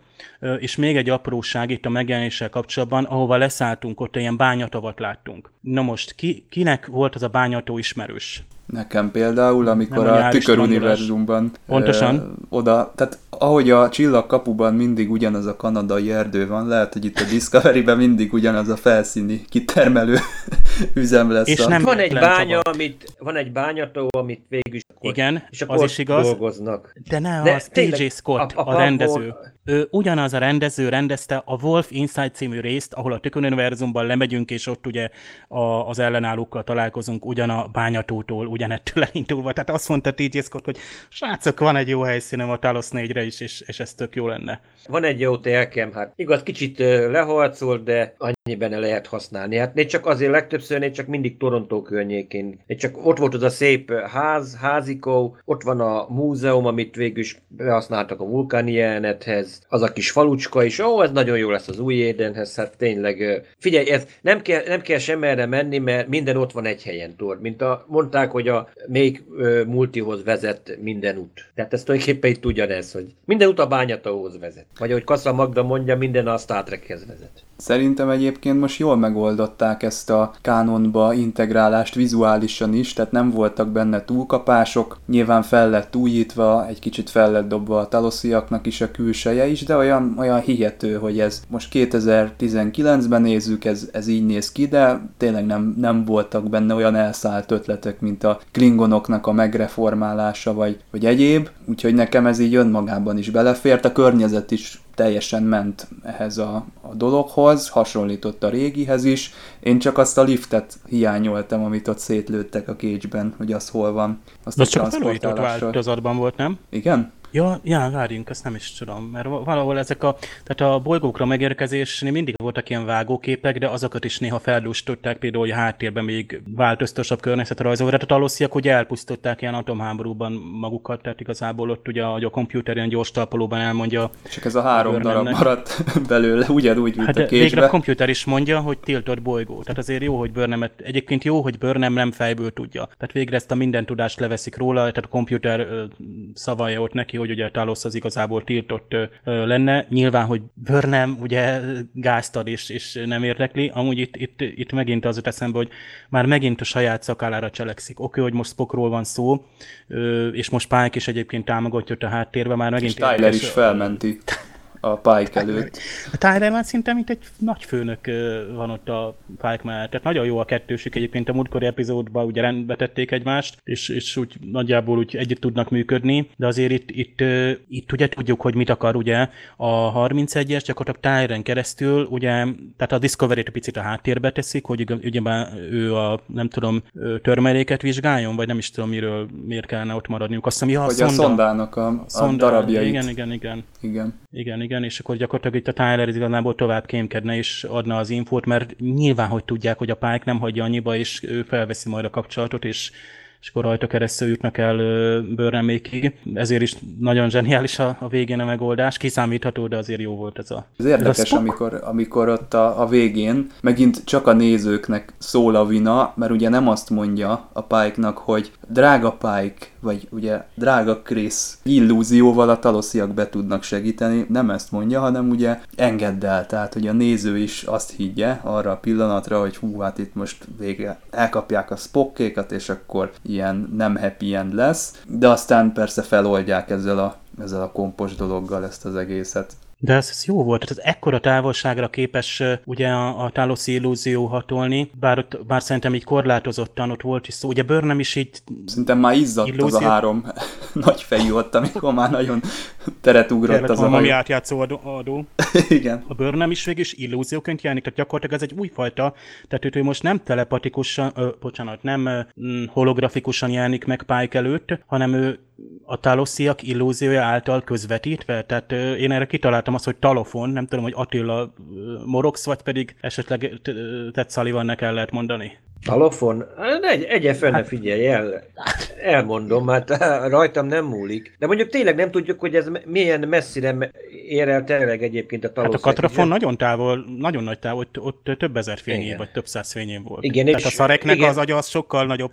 Speaker 6: és még egy apróság itt a megjelenéssel kapcsolatban, ahova leszálltunk, ott ilyen bányatavat láttunk. Na most, ki, kinek volt az a bányató ismerős?
Speaker 4: Nekem például, amikor Nem, a Tükör univerzumban
Speaker 6: Pontosan. Ö,
Speaker 4: oda, tehát ahogy a csillagkapuban mindig ugyanaz a kanadai erdő van, lehet, hogy itt a Discovery-ben mindig ugyanaz a felszíni kitermelő üzem lesz.
Speaker 5: És a... nem van egy bánya, amit, van egy bányató, amit végül is
Speaker 6: akkor, Igen, és akkor az is igaz.
Speaker 5: dolgoznak.
Speaker 6: De ne, De az TJ Scott, a, a, a rendező. Volt, ő ugyanaz a rendező rendezte a Wolf Inside című részt, ahol a Tükön univerzumban lemegyünk, és ott ugye a, az ellenállókkal találkozunk ugyan a bányatótól, ugyanettől elindulva. Tehát azt mondta TJ Scott, hogy srácok, van egy jó helyszínem a Talos 4-re is, és, és ez tök jó lenne.
Speaker 5: Van egy jó telkem, hát igaz, kicsit leharcol, de annyiben lehet használni. Hát négy csak azért legtöbbször, négy csak mindig Torontó környékén. Négy csak ott volt az a szép ház, házikó, ott van a múzeum, amit végül is behasználtak a vulkáni jelenethez, az a kis falucska is, ó, ez nagyon jó lesz az új édenhez, hát tényleg, figyelj, ez nem kell, nem kell sem menni, mert minden ott van egy helyen, tor. Mint a, mondták, hogy a még multihoz vezet minden út. Tehát ez tulajdonképpen itt ugyanez, hogy minden út a bányatóhoz vezet. Vagy ahogy Kassa Magda mondja, minden a Star Trekhez vezet.
Speaker 4: Szerintem egyébként most jól megoldották ezt a kánonba integrálást vizuálisan is, tehát nem voltak benne túlkapások, nyilván fel lett újítva, egy kicsit fel lett dobva a talosziaknak is a külseje is, de olyan, olyan hihető, hogy ez most 2019-ben nézzük, ez, ez így néz ki, de tényleg nem, nem voltak benne olyan elszállt ötletek, mint a klingonoknak a megreformálása, vagy, vagy egyéb, úgyhogy nekem ez így önmagában is belefért, a környezet is teljesen ment ehhez a, a dologhoz, hasonlított a régihez is. Én csak azt a liftet hiányoltam, amit ott szétlőttek a cage hogy az hol van. Azt
Speaker 6: az csak a felújított változatban volt, nem?
Speaker 4: Igen?
Speaker 6: Ja, ja, várjunk, ezt nem is tudom, mert valahol ezek a, tehát a bolygókra megérkezésnél mindig voltak ilyen vágóképek, de azokat is néha feldústották, például, hogy a háttérben még változtasabb környezetrajzol, tehát a talosziak, hogy elpusztították ilyen atomháborúban magukat, tehát igazából ott ugye a, a komputer ilyen gyors talpalóban elmondja.
Speaker 4: Csak ez a három darab maradt belőle, ugyanúgy, mint
Speaker 6: hát
Speaker 4: a késbe.
Speaker 6: végre a komputer is mondja, hogy tiltott bolygó. Tehát azért jó, hogy Burnhamet, egyébként jó, hogy Burnham nem fejből tudja. Tehát végre ezt a minden tudást leveszik róla, tehát a komputer szavaja ott neki, hogy ugye Talos az igazából tiltott lenne. Nyilván, hogy Burnham ugye gáztad és, és nem érdekli. Amúgy itt, itt, itt megint az eszembe, hogy már megint a saját szakálára cselekszik. Oké, hogy most Spockról van szó, és most Pike is egyébként támogatja a háttérbe, már megint...
Speaker 4: És Tyler is felmenti a Pike előtt.
Speaker 6: A már szinte mint egy nagy főnök van ott a Pike mellett. Tehát nagyon jó a kettősük egyébként a múltkori epizódban ugye rendbe tették egymást, és, és úgy nagyjából úgy együtt tudnak működni, de azért itt, itt, itt ugye tudjuk, hogy mit akar ugye a 31-es, gyakorlatilag Tyren keresztül, ugye, tehát a Discovery-t picit a háttérbe teszik, hogy ugye ő a, nem tudom, törmeléket vizsgáljon, vagy nem is tudom, miről miért kellene ott maradniuk. Azt hiszem, ja, a,
Speaker 4: hogy szonda, a szondának a, a,
Speaker 6: szonda,
Speaker 4: darabjait.
Speaker 6: Igen, igen, igen.
Speaker 4: Igen.
Speaker 6: Igen, igen, és akkor gyakorlatilag itt a Tyler igazából tovább kémkedne és adna az infót, mert nyilván, hogy tudják, hogy a Pike nem hagyja annyiba, és ő felveszi majd a kapcsolatot, és és akkor rajta keresztül jutnak el bőrremékig. Ezért is nagyon zseniális a, a végén a megoldás. Kiszámítható, de azért jó volt ez a...
Speaker 4: Ez érdekes, ez a amikor, amikor ott a, a végén megint csak a nézőknek szól a vina, mert ugye nem azt mondja a Pike-nak, hogy drága Pike, vagy ugye drága Chris, illúzióval a talosziak be tudnak segíteni, nem ezt mondja, hanem ugye engedd el, tehát hogy a néző is azt higgye arra a pillanatra, hogy hú, hát itt most vége elkapják a spokkékat, és akkor ilyen nem happy end lesz, de aztán persze feloldják ezzel a, ezzel a kompos dologgal ezt az egészet.
Speaker 6: De ez, ez jó volt, tehát ekkora távolságra képes ugye a, a Taloszi illúzió hatolni, bár, ott, bár szerintem így korlátozottan ott volt is szó. Ugye Burnham is így...
Speaker 4: Szerintem már izzadt illúzió... az a három nagy fejű ott, amikor már nagyon teret ugrott Kellett az a
Speaker 6: hajó. átjátszó adó. adó.
Speaker 4: Igen.
Speaker 6: A Burnham is végig is illúzióként jelenik, tehát gyakorlatilag ez egy újfajta, tehát ő most nem telepatikusan, ö, bocsánat, nem ö, holografikusan jelenik meg Pike előtt, hanem ő a talosziak illúziója által közvetítve, tehát én erre kitaláltam azt, hogy talofon, nem tudom, hogy Attila Morox, vagy pedig esetleg Ted Sullivannek el lehet mondani.
Speaker 5: Talofon? Egy, egyen fel, hát, figyelj el. Elmondom, hát rajtam nem múlik. De mondjuk tényleg nem tudjuk, hogy ez milyen messzire ér el tényleg egyébként a talosziak.
Speaker 6: Hát a katrafon nagyon távol, nagyon nagy távol, ott, ott több ezer fényén, vagy több száz fényén volt.
Speaker 5: Igen,
Speaker 6: Tehát és, a szareknek igen. az agya az sokkal nagyobb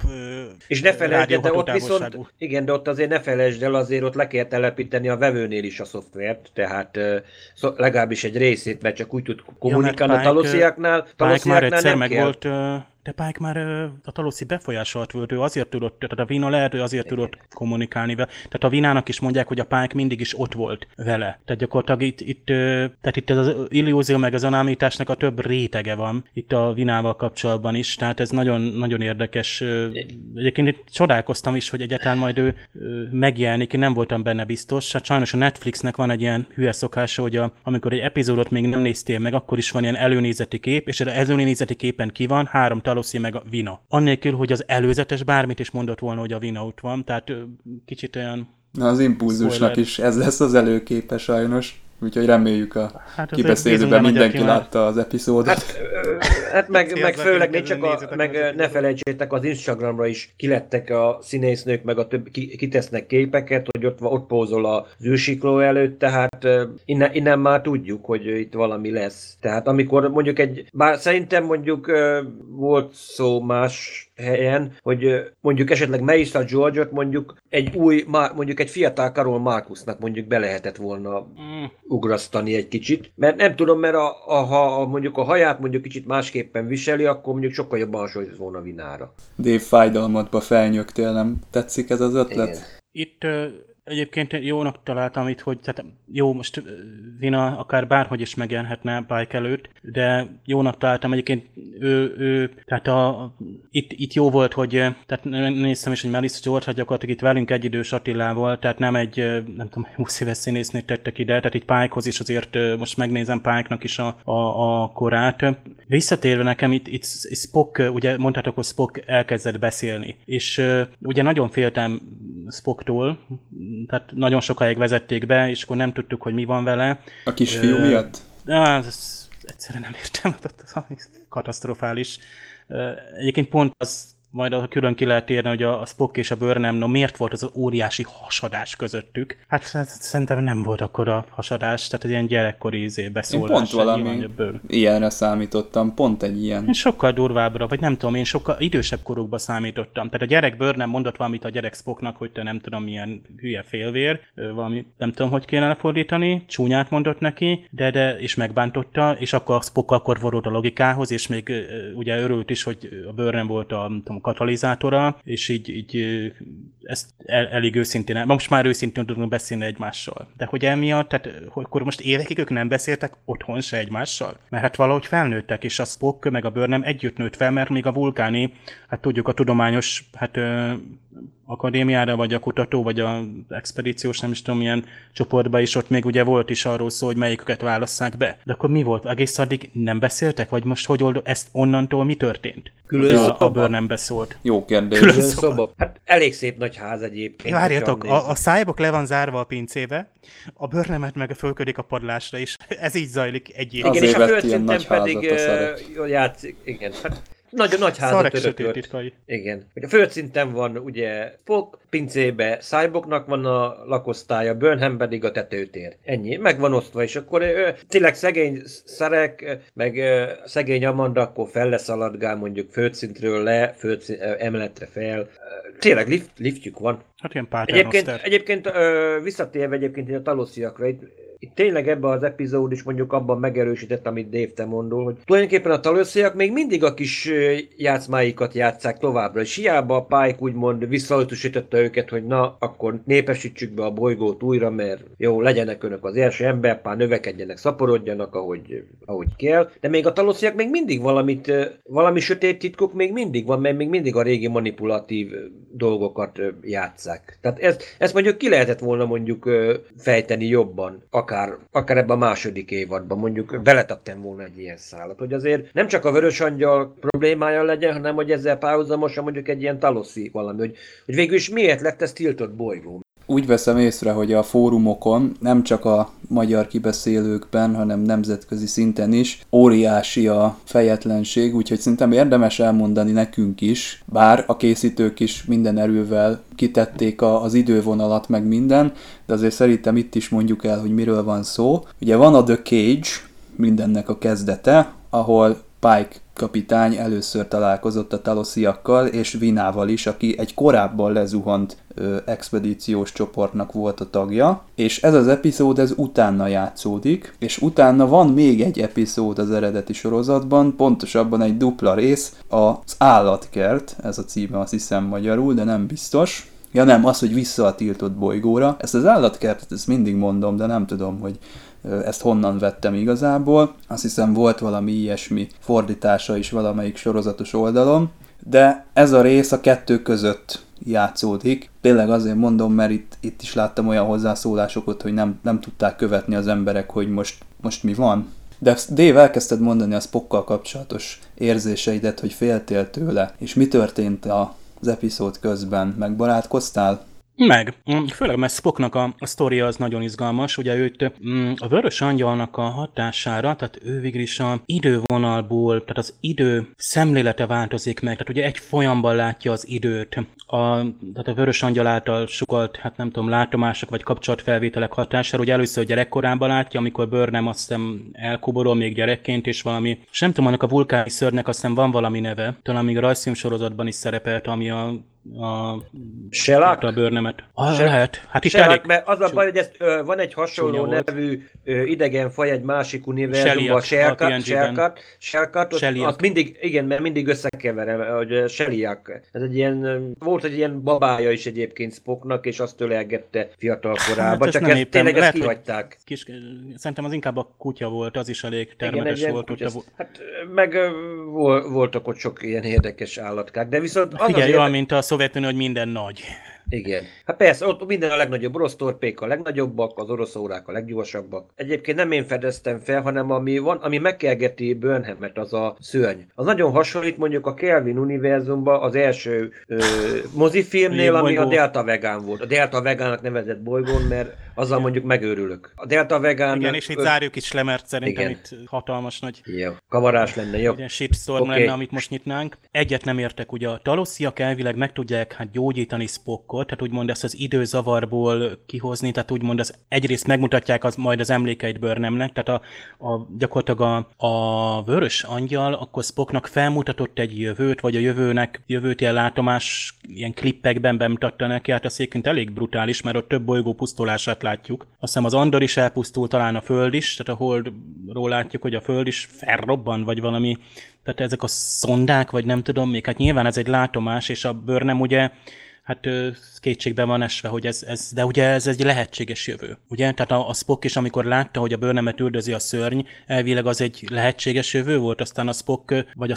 Speaker 5: És ne felejtsd, de ott viszont, igen, de ott azért ne felejtsd el, azért ott le kell telepíteni a vevőnél is a szoftvert, tehát szó, legalábbis egy részét, mert csak úgy tud kommunikálni ja, a talosziaknál.
Speaker 6: Talosziaknál már egyszer meg kell. volt de Pike már a Taloszi befolyásolt volt, ő azért tudott, tehát a Vina lehet, ő azért tudott kommunikálni vele. Tehát a Vinának is mondják, hogy a Pike mindig is ott volt vele. Tehát gyakorlatilag itt, itt tehát itt az illúzió meg az anámításnak a több rétege van itt a Vinával kapcsolatban is, tehát ez nagyon, nagyon érdekes. Egyébként itt csodálkoztam is, hogy egyáltalán majd ő megjelenik, én nem voltam benne biztos. Hát sajnos a Netflixnek van egy ilyen hülye szokása, hogy a, amikor egy epizódot még nem néztél meg, akkor is van ilyen előnézeti kép, és az előnézeti képen ki van három Taloszi meg a Vina. Annélkül, hogy az előzetes bármit is mondott volna, hogy a Vina ott van, tehát kicsit olyan...
Speaker 4: Na az impulzusnak is ez lesz az előképe sajnos. Úgyhogy reméljük a hát kibeszélőben mindenki látta az epizódot.
Speaker 5: Hát, hát meg, meg főleg ne csak a, meg ne felejtsétek, az Instagramra is kilettek a színésznők, meg a több, ki, kitesznek képeket, hogy ott, ott pózol az űrsikló előtt, tehát innen, innen már tudjuk, hogy itt valami lesz. Tehát amikor mondjuk egy, bár szerintem mondjuk volt szó más helyen, hogy mondjuk esetleg Melissa George-ot mondjuk egy új, mondjuk egy fiatal Karol Markusnak mondjuk be lehetett volna mm. ugrasztani egy kicsit, mert nem tudom, mert a, a, ha mondjuk a haját mondjuk kicsit másképpen viseli, akkor mondjuk sokkal jobban hasonlít volna Vinára.
Speaker 4: Dave fájdalmatba felnyögtél, nem tetszik ez az ötlet? Igen.
Speaker 6: Itt Egyébként jónak találtam itt, hogy tehát jó, most Vina akár bárhogy is megjelenhetne Pike előtt, de jónak találtam egyébként ő, ő tehát a, itt, itt, jó volt, hogy tehát néztem is, hogy Melissa George gyakorlatilag itt velünk egy idős Attilával, tehát nem egy, nem tudom, 20 éves színésznét tettek ide, tehát itt Pikehoz is azért most megnézem Pike-nak is a, a, a korát. Visszatérve nekem itt, itt Spock, ugye mondhatok, hogy Spock elkezdett beszélni, és ugye nagyon féltem Spocktól, tehát nagyon sokáig vezették be, és akkor nem tudtuk, hogy mi van vele.
Speaker 4: A kisfiú uh, miatt?
Speaker 6: Ez, ez egyszerűen nem értem, katasztrofális. Egyébként pont az majd a külön ki lehet érni, hogy a, Spock és a Burnham, no miért volt az, óriási hasadás közöttük? Hát, szerintem nem volt akkor a hasadás, tehát egy ilyen gyerekkori izé beszólás.
Speaker 4: Én pont valami ilyenre számítottam, pont egy ilyen.
Speaker 6: Én sokkal durvábbra, vagy nem tudom, én sokkal idősebb korukba számítottam. Tehát a gyerek Burnham mondott valamit a gyerek Spocknak, hogy te nem tudom milyen hülye félvér, valami nem tudom, hogy kéne lefordítani, csúnyát mondott neki, de, de és megbántotta, és akkor a Spock akkor vorult a logikához, és még ugye örült is, hogy a Burnham volt a, tudom, katalizátora, és így, így ezt el, elég őszintén, most már őszintén tudunk beszélni egymással. De hogy emiatt, tehát hogy akkor most évekig ők nem beszéltek otthon se egymással? Mert hát valahogy felnőttek, és a Spock meg a Burnham együtt nőtt fel, mert még a vulkáni, hát tudjuk a tudományos, hát akadémiára, vagy a kutató, vagy a expedíciós, nem is tudom, milyen csoportba is, ott még ugye volt is arról szó, hogy melyiküket válasszák be. De akkor mi volt? Egész addig nem beszéltek? Vagy most hogy old, ezt onnantól mi történt?
Speaker 5: Külön
Speaker 6: a, a bőr nem beszólt.
Speaker 4: Jó kérdés.
Speaker 5: Külön, Külön szoba. szoba. Hát elég szép nagy ház egyébként.
Speaker 6: Várjatok, a, a szájbok le van zárva a pincébe, a bőrnemet meg fölködik a padlásra, és ez így zajlik egy
Speaker 5: év. Igen, és a földszinten pedig játszik. Igen, hát nagyon nagy házat örökölt. Igen. Hogy a földszinten van ugye Spock, pincébe Cyborgnak van a lakosztálya, Burnham pedig a tetőtér. Ennyi. Meg van osztva, és akkor ö, tényleg szegény szerek, meg ö, szegény Amanda akkor felleszaladgál mondjuk földszintről le, földszint, ö, emeletre fel. Tényleg lift, liftjük van.
Speaker 6: Hát ilyen pár
Speaker 5: Egyébként, egyébként ö, visszatérve egyébként a talosziakra, itt itt tényleg ebbe az epizód is mondjuk abban megerősített, amit Dave te mondol, hogy tulajdonképpen a talőszéjak még mindig a kis játszmáikat játszák továbbra, és hiába a Pike úgymond visszautasította őket, hogy na, akkor népesítsük be a bolygót újra, mert jó, legyenek önök az első emberpár, növekedjenek, szaporodjanak, ahogy, ahogy kell, de még a talószéjak még mindig valamit, valami sötét titkok még mindig van, mert még mindig a régi manipulatív dolgokat játszák. Tehát ezt, ezt mondjuk ki lehetett volna mondjuk fejteni jobban, akár, akár ebben a második évadban, mondjuk beletettem volna egy ilyen szállat, hogy azért nem csak a vörös angyal problémája legyen, hanem hogy ezzel párhuzamosan mondjuk egy ilyen taloszi valami, hogy, hogy végül is miért lett ez tiltott bolygó
Speaker 4: úgy veszem észre, hogy a fórumokon, nem csak a magyar kibeszélőkben, hanem nemzetközi szinten is óriási a fejetlenség, úgyhogy szerintem érdemes elmondani nekünk is, bár a készítők is minden erővel kitették a, az idővonalat, meg minden, de azért szerintem itt is mondjuk el, hogy miről van szó. Ugye van a The Cage, mindennek a kezdete, ahol Pike kapitány először találkozott a talosziakkal és Vinával is, aki egy korábban lezuhant ö, expedíciós csoportnak volt a tagja, és ez az epizód ez utána játszódik, és utána van még egy epizód az eredeti sorozatban, pontosabban egy dupla rész, az állatkert, ez a címe azt hiszem magyarul, de nem biztos, Ja nem, az, hogy vissza a tiltott bolygóra. Ezt az állatkertet, ezt mindig mondom, de nem tudom, hogy ezt honnan vettem igazából. Azt hiszem volt valami ilyesmi fordítása is valamelyik sorozatos oldalon, de ez a rész a kettő között játszódik. Tényleg azért mondom, mert itt, itt is láttam olyan hozzászólásokat, hogy nem, nem tudták követni az emberek, hogy most, most mi van. De Dave, elkezdted mondani a Spockkal kapcsolatos érzéseidet, hogy féltél tőle, és mi történt az epizód közben? Megbarátkoztál?
Speaker 6: Meg. Mm, főleg, mert Spocknak a, a sztoria az nagyon izgalmas. Ugye őt mm, a Vörös Angyalnak a hatására, tehát ő végül is a idővonalból, tehát az idő szemlélete változik meg, tehát ugye egy folyamban látja az időt. A, tehát a Vörös Angyal által sukalt, hát nem tudom, látomások vagy kapcsolatfelvételek hatására, ugye először gyerekkorában látja, amikor Burnham azt hiszem elkuborol még gyerekként, és valami, és nem tudom, annak a vulkáni szörnek azt hiszem van valami neve, talán még a rajzfilm sorozatban is szerepelt, ami a a,
Speaker 5: Shellac?
Speaker 6: a bőrnemet. Ah,
Speaker 5: Se-
Speaker 6: lehet. Hát itt
Speaker 5: Shellac,
Speaker 6: elég...
Speaker 5: mert az a baj, hogy ez, ö, van egy hasonló nevű ö, idegen faj egy másik univerzumban, Shellcat, ott-
Speaker 6: Shellyak.
Speaker 5: azt mindig, igen, mert mindig összekeverem, hogy ö, Shellyak. Ez egy ilyen, volt egy ilyen babája is egyébként Spocknak, és azt ölelgette fiatal korában,
Speaker 6: ezt
Speaker 5: csak ezt
Speaker 6: értem.
Speaker 5: tényleg ezt
Speaker 6: Lehet, hogy-
Speaker 5: kihagyták.
Speaker 6: Kis, szerintem az inkább a kutya volt, az is elég
Speaker 5: Igen,
Speaker 6: termetes
Speaker 5: ilyen
Speaker 6: volt.
Speaker 5: kutya,
Speaker 6: vo-
Speaker 5: hát meg voltak ott sok ilyen érdekes állatkák, de viszont az
Speaker 6: Figyelj,
Speaker 5: az
Speaker 6: olyan,
Speaker 5: érde-
Speaker 6: mint a Szovjetunió, hogy minden nagy.
Speaker 5: Igen. Hát persze, ott minden a legnagyobb orosz torpék a legnagyobbak, az orosz órák a leggyorsabbak. Egyébként nem én fedeztem fel, hanem ami van, ami megkergeti Burnhamet, az a szörny. Az nagyon hasonlít mondjuk a Kelvin univerzumban az első ö, mozifilmnél, ami a. Delta Vegán volt. A Delta Vegának nevezett bolygón, mert azzal mondjuk megőrülök. A Delta Vegán...
Speaker 6: Igen, és itt zárjuk is le, mert szerintem
Speaker 5: Igen.
Speaker 6: itt hatalmas nagy
Speaker 5: Jó, kavarás lenne, jó.
Speaker 6: Ilyen shitstorm okay. lenne, amit most nyitnánk. Egyet nem értek, ugye a talosziak elvileg meg tudják hát gyógyítani Spockot, tehát úgymond ezt az időzavarból kihozni, tehát úgymond az egyrészt megmutatják az, majd az emlékeit Burnhamnek, tehát a, a, gyakorlatilag a, a vörös angyal akkor Spocknak felmutatott egy jövőt, vagy a jövőnek jövőt ilyen látomás, ilyen klippekben bemutatta neki, hát az egyébként elég brutális, mert ott több bolygó pusztulását látjuk. Azt hiszem az Andor is elpusztul, talán a Föld is, tehát a Holdról látjuk, hogy a Föld is felrobban, vagy valami tehát ezek a szondák, vagy nem tudom még, hát nyilván ez egy látomás, és a bőrnem ugye, hát kétségben van esve, hogy ez, ez, de ugye ez egy lehetséges jövő, ugye? Tehát a, a Spock is, amikor látta, hogy a bőrnemet üldözi a szörny, elvileg az egy lehetséges jövő volt, aztán a Spock, vagy a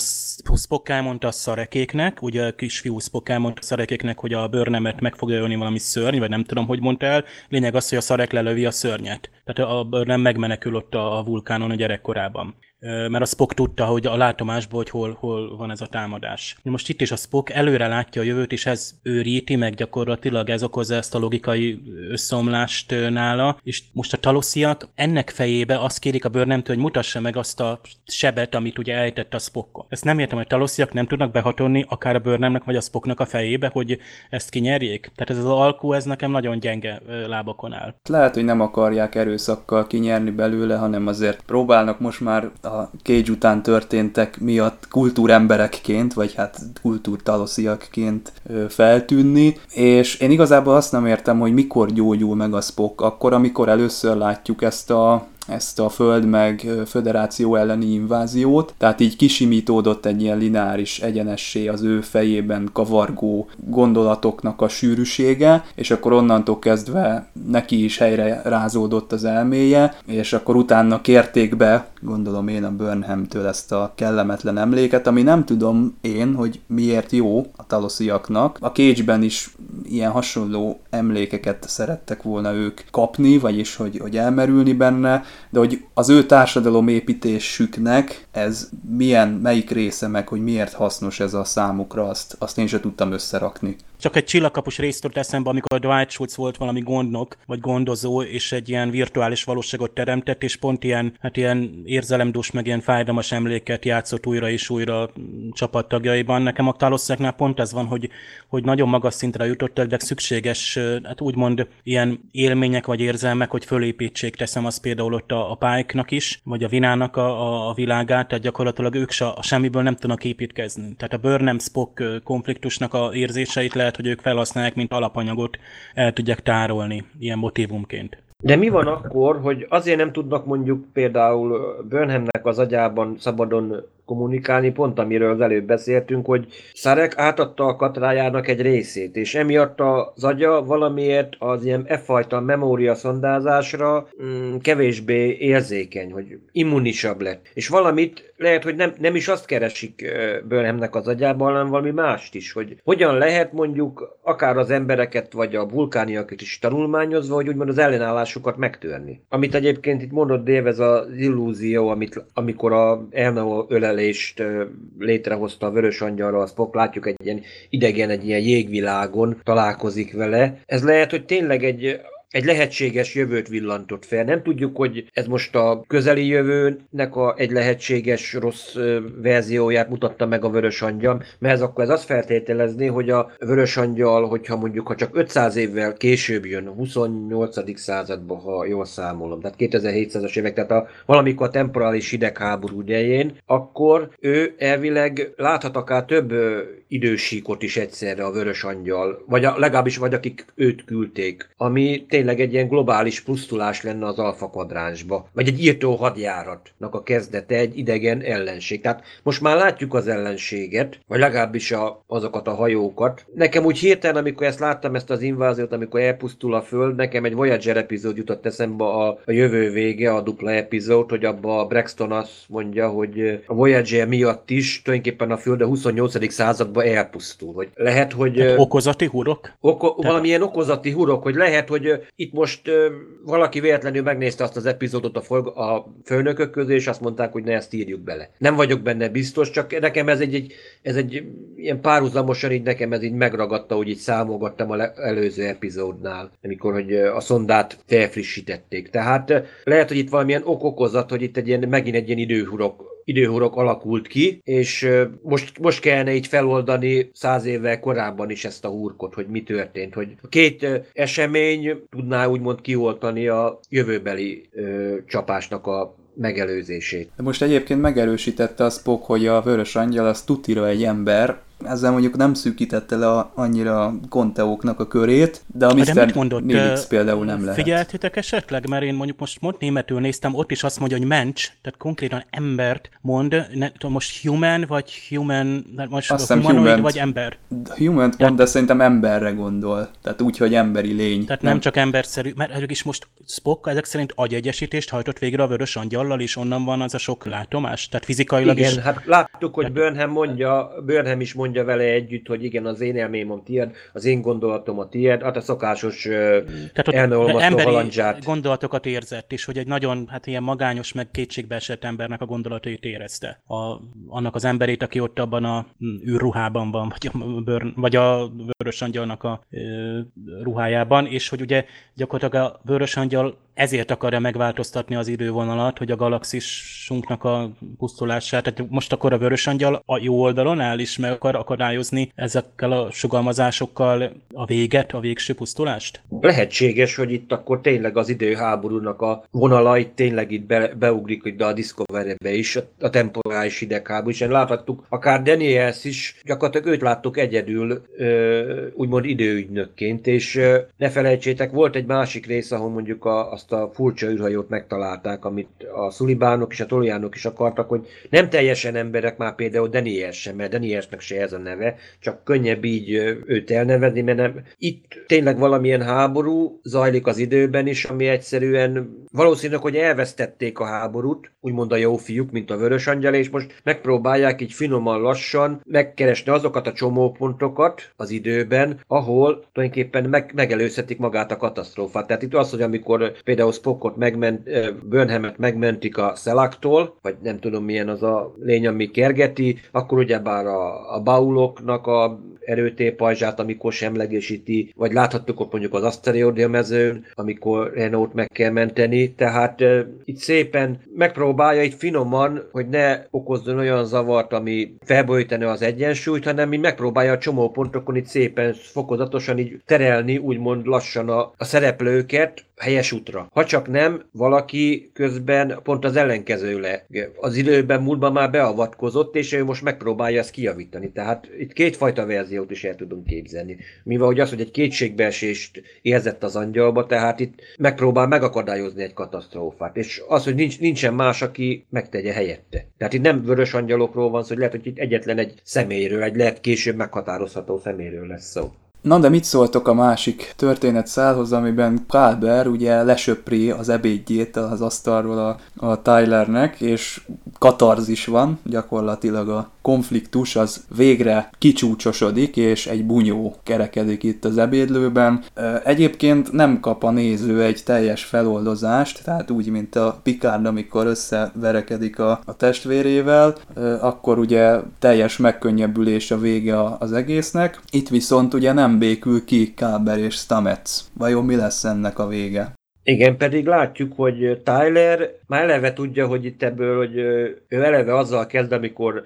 Speaker 6: Spock elmondta a szarekéknek, ugye a kisfiú Spock elmondta a szarekéknek, hogy a bőrnemet meg fogja ölni valami szörny, vagy nem tudom, hogy mondta el. Lényeg az, hogy a szarek lelövi a szörnyet. Tehát a bőrnem megmenekül ott a vulkánon a gyerekkorában. Mert a Spock tudta, hogy a látomásból, hogy hol, hol van ez a támadás. Most itt is a Spock előre látja a jövőt, és ez őríti meg gyakorlatilag, ez okozza ezt a logikai összeomlást nála, és most a talosziak ennek fejébe azt kérik a bőrnemtől, hogy mutassa meg azt a sebet, amit ugye ejtett a Spockon. Ezt nem értem, hogy a talosziak nem tudnak behatolni akár a bőrnemnek vagy a Spocknak a fejébe, hogy ezt kinyerjék. Tehát ez az alkú, ez nekem nagyon gyenge lábakon áll.
Speaker 4: Lehet, hogy nem akarják erőszakkal kinyerni belőle, hanem azért próbálnak most már a Cage után történtek miatt kultúremberekként, vagy hát kultúrtalosziakként feltűnni, és én igazából azt nem értem, hogy mikor gyógyul meg a Spock, akkor, amikor először látjuk ezt a ezt a föld meg föderáció elleni inváziót, tehát így kisimítódott egy ilyen lineáris egyenessé az ő fejében kavargó gondolatoknak a sűrűsége, és akkor onnantól kezdve neki is helyre rázódott az elméje, és akkor utána kérték be, gondolom én a Burnhamtől ezt a kellemetlen emléket, ami nem tudom én, hogy miért jó a talosziaknak. A Cage-ben is ilyen hasonló emlékeket szerettek volna ők kapni, vagyis hogy, hogy elmerülni benne, de hogy az ő társadalom építésüknek ez milyen, melyik része meg, hogy miért hasznos ez a számukra, azt, azt én sem tudtam összerakni.
Speaker 6: Csak egy csillagkapus részt jutott eszembe, amikor Dwight Schultz volt valami gondnok, vagy gondozó, és egy ilyen virtuális valóságot teremtett, és pont ilyen, hát ilyen érzelemdús, meg ilyen fájdalmas emléket játszott újra és újra csapattagjaiban. Nekem a Talosszeknál pont ez van, hogy, hogy nagyon magas szintre jutottak, de szükséges, hát úgymond ilyen élmények vagy érzelmek, hogy fölépítsék, teszem azt például ott a, a Pike-nak is, vagy a Vinának a, a, a világát, tehát gyakorlatilag ők se, a semmiből nem tudnak építkezni. Tehát a Burnham Spock konfliktusnak a érzéseit lehet, hogy ők felhasználják, mint alapanyagot, el tudják tárolni ilyen motivumként.
Speaker 5: De mi van akkor, hogy azért nem tudnak mondjuk például Burnhamnek az agyában szabadon kommunikálni, pont amiről az előbb beszéltünk, hogy Szarek átadta a katrájának egy részét, és emiatt az agya valamiért az ilyen e fajta memória szondázásra mm, kevésbé érzékeny, hogy immunisabb lett. És valamit lehet, hogy nem, nem is azt keresik Burnhamnek az agyában, hanem valami mást is, hogy hogyan lehet mondjuk akár az embereket, vagy a vulkániakat is tanulmányozva, hogy úgymond az ellenállásukat megtörni. Amit egyébként itt mondott Dave, ez az illúzió, amit, amikor a Elnao ölelést ö, létrehozta a Vörös Angyalra, a Spock, látjuk egy ilyen idegen, egy ilyen jégvilágon találkozik vele. Ez lehet, hogy tényleg egy egy lehetséges jövőt villantott fel. Nem tudjuk, hogy ez most a közeli jövőnek a, egy lehetséges rossz verzióját mutatta meg a Vörös Angyal, mert ez akkor ez azt feltételezni, hogy a Vörös Angyal, hogyha mondjuk ha csak 500 évvel később jön, 28. században, ha jól számolom, tehát 2700-as évek, tehát a, valamikor a temporális hidegháború idején, akkor ő elvileg láthat akár több idősíkot is egyszerre a Vörös Angyal, vagy a, legalábbis vagy akik őt küldték, ami tényleg egy ilyen globális pusztulás lenne az alfa kvadránsba, vagy egy írtó hadjáratnak a kezdete, egy idegen ellenség. Tehát most már látjuk az ellenséget, vagy legalábbis a, azokat a hajókat. Nekem úgy hirtelen, amikor ezt láttam, ezt az inváziót, amikor elpusztul a föld, nekem egy Voyager epizód jutott eszembe a, a jövő vége, a dupla epizód, hogy abba a Braxton azt mondja, hogy a Voyager miatt is tulajdonképpen a föld a 28. században elpusztul. Hogy lehet, hogy...
Speaker 6: Tehát okozati hurok?
Speaker 5: Oko, Tehát... Valamilyen okozati hurok, hogy lehet, hogy itt most valaki véletlenül megnézte azt az epizódot a, forg, a főnökök közé, és azt mondták, hogy ne ezt írjuk bele. Nem vagyok benne biztos, csak nekem ez egy, egy, ez egy ilyen párhuzamosan így nekem ez így megragadta, hogy így számolgattam a le, előző epizódnál, amikor hogy a szondát felfrissítették. Tehát lehet, hogy itt valamilyen ok-okozat, hogy itt egy ilyen, megint egy ilyen időhurok időhorok alakult ki, és most, most kellene így feloldani száz évvel korábban is ezt a hurkot, hogy mi történt, hogy a két esemény tudná úgymond kioltani a jövőbeli ö, csapásnak a megelőzését.
Speaker 4: De most egyébként megerősítette a Spock, hogy a Vörös Angyal az tutira egy ember, ezzel mondjuk nem szűkítette le annyira konteóknak a körét, de a Mr. De mondott, Nilix például nem lehet.
Speaker 6: Figyeltétek esetleg, mert én mondjuk most mond németül néztem, ott is azt mondja, hogy mencs, tehát konkrétan embert mond, ne, most human, vagy human, most azt humanoid, human, vagy ember.
Speaker 4: Human mond, de szerintem emberre gondol, tehát úgy, hogy emberi lény.
Speaker 6: Tehát nem, nem csak emberszerű, mert ők is most Spock ezek szerint agyegyesítést hajtott végre a vörös angyallal, és onnan van az a sok látomás, tehát fizikailag
Speaker 5: Igen,
Speaker 6: is.
Speaker 5: hát láttuk, hogy Burnham mondja, Burnham is mondja, mondja vele együtt, hogy igen, az én elmémom tiéd, az én gondolatom a tiéd, hát a szokásos Tehát emberi halandzsát.
Speaker 6: gondolatokat érzett, és hogy egy nagyon hát ilyen magányos, meg kétségbeesett embernek a gondolatait érezte. A, annak az emberét, aki ott abban a hm, űrruhában van, vagy a, bőr, vagy a vörös angyalnak a e, ruhájában, és hogy ugye gyakorlatilag a vörös angyal ezért akarja megváltoztatni az idővonalat, hogy a galaxisunknak a pusztulását, tehát most akkor a vörös angyal a jó oldalon áll is meg akar akadályozni ezekkel a sugalmazásokkal a véget, a végső pusztulást?
Speaker 5: Lehetséges, hogy itt akkor tényleg az időháborúnak a vonalait tényleg itt be, beugrik ide a Discovery-be is, a temporális hidegháború, és láthattuk akár Daniels is, gyakorlatilag őt láttuk egyedül, úgymond időügynökként, és ne felejtsétek, volt egy másik rész, ahol mondjuk a, azt a furcsa űrhajót megtalálták, amit a szulibánok és a toliánok is akartak, hogy nem teljesen emberek már például Daniels sem, mert Danielsnek se ez a neve, csak könnyebb így őt elnevezni, mert nem. Itt tényleg valamilyen háború zajlik az időben is, ami egyszerűen valószínűleg, hogy elvesztették a háborút, úgymond a jó fiúk, mint a Vörös Angyal, és most megpróbálják így finoman lassan megkeresni azokat a csomópontokat az időben, ahol tulajdonképpen meg, megelőzhetik magát a katasztrófát. Tehát itt az, hogy amikor például Spockot megment, Burnhamet megmentik a Szelaktól, vagy nem tudom milyen az a lény, ami kergeti, akkor ugyebár a, a bauloknak a erőtépajzsát, amikor semlegesíti, vagy láthattuk ott mondjuk az Asteroidia mezőn, amikor Renault meg kell menteni, tehát uh, itt szépen megpróbálja itt finoman, hogy ne okozzon olyan zavart, ami felbolytani az egyensúlyt, hanem így megpróbálja a csomó pontokon itt szépen fokozatosan így terelni, úgymond lassan a, a szereplőket, helyes útra. Ha csak nem, valaki közben pont az ellenkezőle. Az időben múltban már beavatkozott, és ő most megpróbálja ezt kijavítani. Tehát itt kétfajta verziót is el tudunk képzelni. Mivel hogy az, hogy egy kétségbeesést érzett az angyalba, tehát itt megpróbál megakadályozni egy katasztrófát. És az, hogy nincs, nincsen más, aki megtegye helyette. Tehát itt nem vörös angyalokról van szó, hogy lehet, hogy itt egyetlen egy személyről, egy lehet később meghatározható személyről lesz szó.
Speaker 4: Na de mit szóltok a másik történetszálhoz, amiben Kalber ugye lesöpri az ebédjét az asztalról a, a Tylernek, és katarzis van, gyakorlatilag a konfliktus az végre kicsúcsosodik, és egy bunyó kerekedik itt az ebédlőben. Egyébként nem kap a néző egy teljes feloldozást, tehát úgy, mint a Picard, amikor összeverekedik a, a testvérével, akkor ugye teljes megkönnyebbülés a vége az egésznek. Itt viszont ugye nem békül ki Káber és Stamets. Vajon mi lesz ennek a vége?
Speaker 5: Igen, pedig látjuk, hogy Tyler már eleve tudja, hogy itt ebből, hogy ő eleve azzal kezd, amikor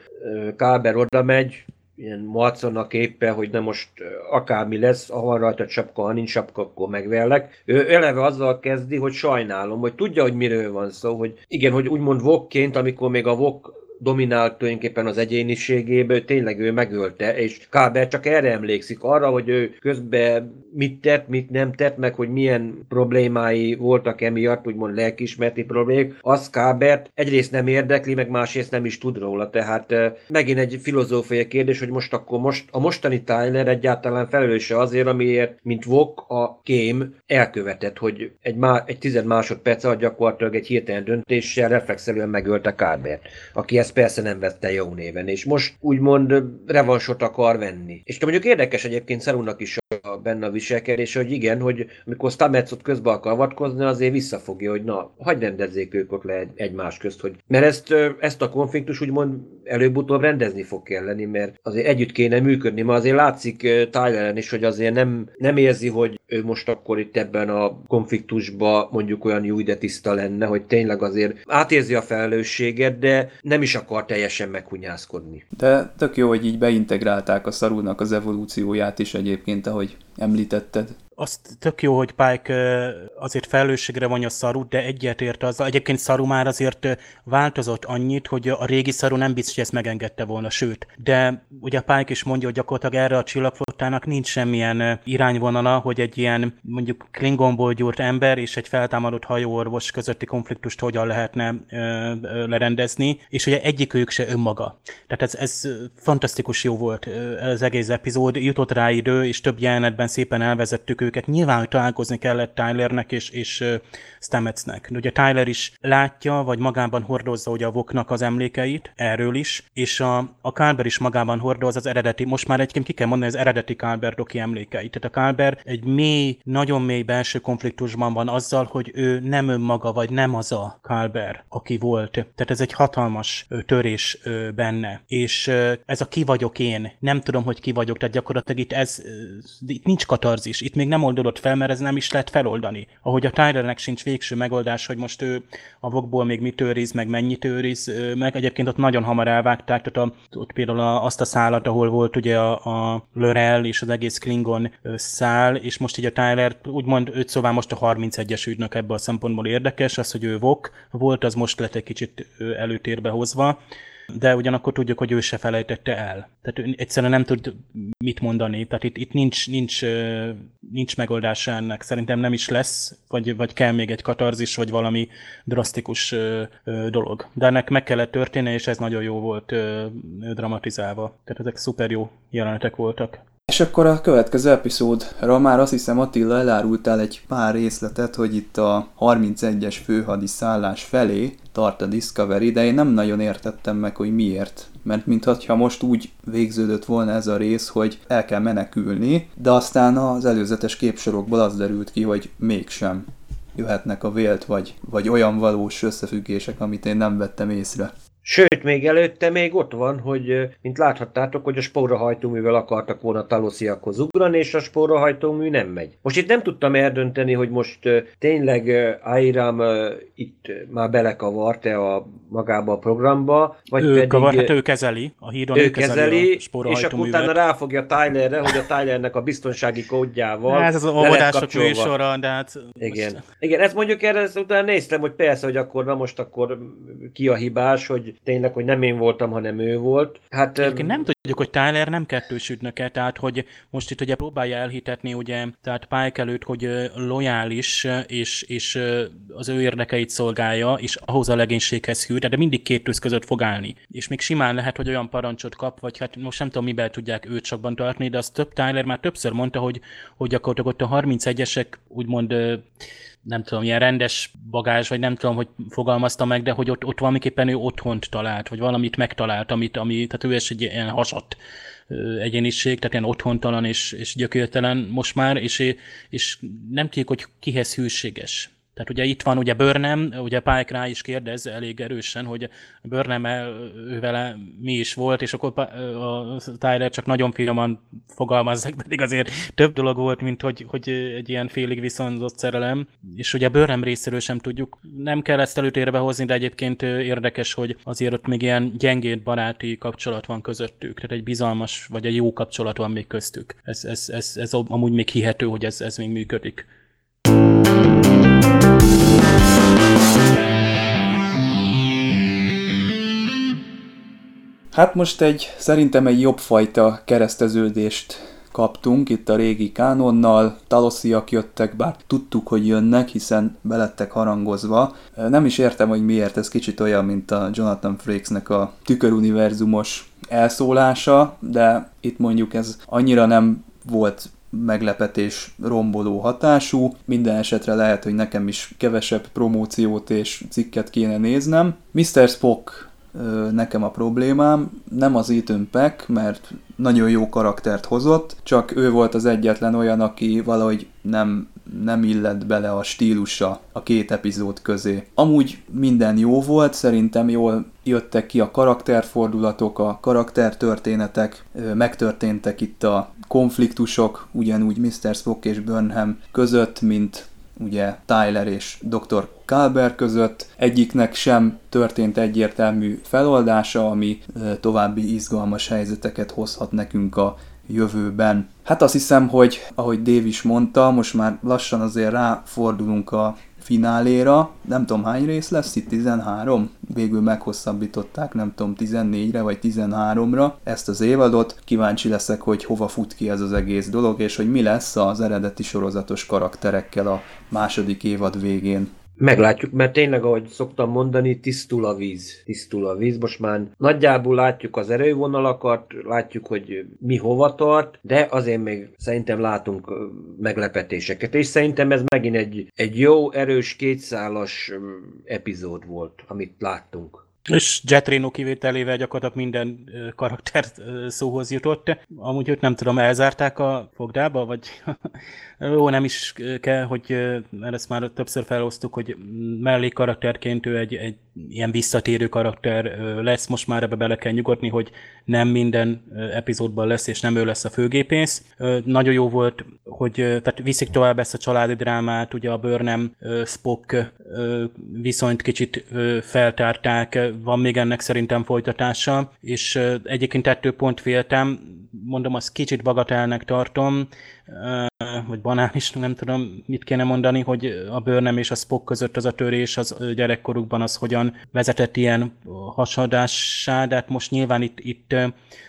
Speaker 5: Káber oda megy, ilyen Watson éppen, hogy nem most akármi lesz, ha van rajta csapka, ha nincs csapka, akkor megverlek. Ő eleve azzal kezdi, hogy sajnálom, hogy tudja, hogy miről van szó, hogy igen, hogy úgymond vokként, amikor még a vok dominált tulajdonképpen az egyéniségéből, tényleg ő megölte, és Káber csak erre emlékszik, arra, hogy ő közben mit tett, mit nem tett, meg hogy milyen problémái voltak emiatt, úgymond lelkismerti problémák, az Kábert egyrészt nem érdekli, meg másrészt nem is tud róla, tehát megint egy filozófiai kérdés, hogy most akkor most a mostani Tyler egyáltalán felelőse azért, amiért, mint Vok, a kém elkövetett, hogy egy, má, egy tized másodperc alatt gyakorlatilag egy hirtelen döntéssel reflexelően megölte Kábert, aki ezt persze nem vette jó néven, és most úgymond revansot akar venni. És mondjuk érdekes egyébként Szerúnak is a, benne a viselkedés, hogy igen, hogy amikor Stametsot közbe akar avatkozni, azért visszafogja, hogy na, hagyd rendezzék ők ott le egymás közt, hogy mert ezt, ezt a konfliktus úgymond előbb-utóbb rendezni fog kelleni, mert azért együtt kéne működni, ma azért látszik Tyleren is, hogy azért nem, nem érzi, hogy ő most akkor itt ebben a konfliktusban mondjuk olyan jó ide tiszta lenne, hogy tényleg azért átérzi a felelősséget, de nem is akar teljesen meghunyászkodni.
Speaker 4: De tök jó, hogy így beintegrálták a szarúnak az evolúcióját is egyébként, ahogy említetted
Speaker 6: azt tök jó, hogy Pike azért felelősségre vonja Szarut, de egyetért az. Egyébként Szaru már azért változott annyit, hogy a régi Szaru nem biztos, hogy ezt megengedte volna, sőt. De ugye Pike is mondja, hogy gyakorlatilag erre a csillagflottának nincs semmilyen irányvonala, hogy egy ilyen mondjuk Klingonból gyúrt ember és egy feltámadott hajóorvos közötti konfliktust hogyan lehetne ö, ö, lerendezni, és ugye egyikőjük se önmaga. Tehát ez, ez fantasztikus jó volt az egész epizód, jutott rá idő, és több jelenetben szépen elvezettük őket. Nyilván, hogy találkozni kellett Tylernek és, és Stametsnek. Ugye Tyler is látja, vagy magában hordozza ugye a Voknak az emlékeit, erről is, és a, a Kálber is magában hordoz az eredeti, most már egyébként ki kell mondani, az eredeti Kálber doki emlékeit. Tehát a Kálber egy mély, nagyon mély belső konfliktusban van azzal, hogy ő nem önmaga, vagy nem az a Kálber, aki volt. Tehát ez egy hatalmas törés benne. És ez a ki vagyok én, nem tudom, hogy ki vagyok, tehát gyakorlatilag itt ez, itt nincs katarzis, itt még nem oldódott fel, mert ez nem is lehet feloldani. Ahogy a Tylernek sincs végső megoldás, hogy most ő a vokból még mit őriz, meg mennyit őriz, meg egyébként ott nagyon hamar elvágták, tehát a, ott például azt a szállat, ahol volt ugye a, a Lörel és az egész Klingon szál, és most így a Tyler úgymond őt szóval most a 31-es ügynök ebből a szempontból érdekes, az, hogy ő vok volt, az most lett egy kicsit előtérbe hozva de ugyanakkor tudjuk, hogy ő se felejtette el. Tehát egyszerűen nem tud mit mondani. Tehát itt, itt nincs, nincs, nincs megoldása ennek. Szerintem nem is lesz, vagy, vagy kell még egy katarzis, vagy valami drasztikus dolog. De ennek meg kellett történni, és ez nagyon jó volt dramatizálva. Tehát ezek szuper jó jelenetek voltak.
Speaker 4: És akkor a következő epizódra már azt hiszem Attila elárultál egy pár részletet, hogy itt a 31-es főhadi szállás felé tart a Discovery, de én nem nagyon értettem meg, hogy miért. Mert mintha most úgy végződött volna ez a rész, hogy el kell menekülni, de aztán az előzetes képsorokból az derült ki, hogy mégsem jöhetnek a vélt, vagy, vagy olyan valós összefüggések, amit én nem vettem észre.
Speaker 5: Sőt, még előtte még ott van, hogy mint láthattátok, hogy a spórahajtóművel akartak volna talosziakhoz ugrani, és a spórahajtómű nem megy. Most itt nem tudtam eldönteni, hogy most tényleg Airam itt már belekavart-e a magába a programba,
Speaker 6: vagy ő pedig... Kavar, hát ő kezeli, a híron ő, ő kezeli, kezeli
Speaker 5: és akkor utána ráfogja Tylerre, hogy a Tylernek a biztonsági kódjával
Speaker 6: Hát ez az óvodások műsora, de hát...
Speaker 5: Igen. Most... Igen, ezt mondjuk erre ezt utána néztem, hogy persze, hogy akkor na most akkor ki a hibás, hogy tényleg, hogy nem én voltam, hanem ő volt.
Speaker 6: Hát, Egyébként nem tudjuk, hogy Tyler nem kettős ügynöke, tehát hogy most itt ugye próbálja elhitetni, ugye, tehát Pike előtt, hogy lojális, és, és az ő érdekeit szolgálja, és ahhoz a legénységhez hű, de mindig két tűz között fog állni. És még simán lehet, hogy olyan parancsot kap, vagy hát most nem tudom, miben tudják őt sokban tartani, de az több Tyler már többször mondta, hogy, hogy gyakorlatilag ott a 31-esek úgymond nem tudom, ilyen rendes bagázs, vagy nem tudom, hogy fogalmazta meg, de hogy ott, ott valamiképpen ő otthont talált, vagy valamit megtalált, amit, ami, tehát ő is egy ilyen hasat egyéniség, tehát ilyen otthontalan és, és gyökértelen most már, és, és nem tudjuk, hogy kihez hűséges. Tehát ugye itt van ugye Börnem, ugye Pike rá is kérdez elég erősen, hogy Börnem vele mi is volt, és akkor a Tyler csak nagyon finoman fogalmazzak, pedig azért több dolog volt, mint hogy, hogy egy ilyen félig viszonzott szerelem. És ugye Börnem részéről sem tudjuk, nem kell ezt előtérbe hozni, de egyébként érdekes, hogy azért ott még ilyen gyengéd baráti kapcsolat van közöttük, tehát egy bizalmas vagy egy jó kapcsolat van még köztük. Ez, ez, ez, ez amúgy még hihető, hogy ez, ez még működik.
Speaker 4: Hát most egy, szerintem egy jobb fajta kereszteződést kaptunk itt a régi kánonnal, talosziak jöttek, bár tudtuk, hogy jönnek, hiszen belettek harangozva. Nem is értem, hogy miért, ez kicsit olyan, mint a Jonathan Frakesnek a tüköruniverzumos elszólása, de itt mondjuk ez annyira nem volt meglepetés romboló hatású. Minden esetre lehet, hogy nekem is kevesebb promóciót és cikket kéne néznem. Mr. Spock nekem a problémám, nem az Ethan Peck, mert nagyon jó karaktert hozott, csak ő volt az egyetlen olyan, aki valahogy nem, nem illett bele a stílusa a két epizód közé. Amúgy minden jó volt, szerintem jól jöttek ki a karakterfordulatok, a karaktertörténetek, megtörténtek itt a konfliktusok, ugyanúgy Mr. Spock és Burnham között, mint ugye Tyler és Dr. Kalber között. Egyiknek sem történt egyértelmű feloldása, ami további izgalmas helyzeteket hozhat nekünk a jövőben. Hát azt hiszem, hogy ahogy Dave is mondta, most már lassan azért ráfordulunk a fináléra, nem tudom hány rész lesz itt, 13? Végül meghosszabbították, nem tudom, 14-re vagy 13-ra ezt az évadot. Kíváncsi leszek, hogy hova fut ki ez az egész dolog, és hogy mi lesz az eredeti sorozatos karakterekkel a második évad végén.
Speaker 5: Meglátjuk, mert tényleg, ahogy szoktam mondani, tisztul a víz. Tisztul a víz. Most már nagyjából látjuk az erővonalakat, látjuk, hogy mi hova tart, de azért még szerintem látunk meglepetéseket. És szerintem ez megint egy, egy jó, erős, kétszálas epizód volt, amit láttunk.
Speaker 6: És Jet Reno kivételével gyakorlatilag minden karakter szóhoz jutott. Amúgy őt nem tudom, elzárták a fogdába, vagy jó, nem is kell, hogy, mert ezt már többször felosztuk, hogy mellé karakterként ő egy, egy ilyen visszatérő karakter lesz, most már ebbe bele kell nyugodni, hogy nem minden epizódban lesz, és nem ő lesz a főgépész. Nagyon jó volt, hogy tehát viszik tovább ezt a családi drámát, ugye a Burnham Spock viszonyt kicsit feltárták, van még ennek szerintem folytatása, és egyébként ettől pont féltem, mondom, azt kicsit bagatelnek tartom, vagy banális, nem tudom, mit kéne mondani, hogy a Burnham és a Spock között az a törés az gyerekkorukban az hogyan vezetett ilyen hasadássá, de hát most nyilván itt, itt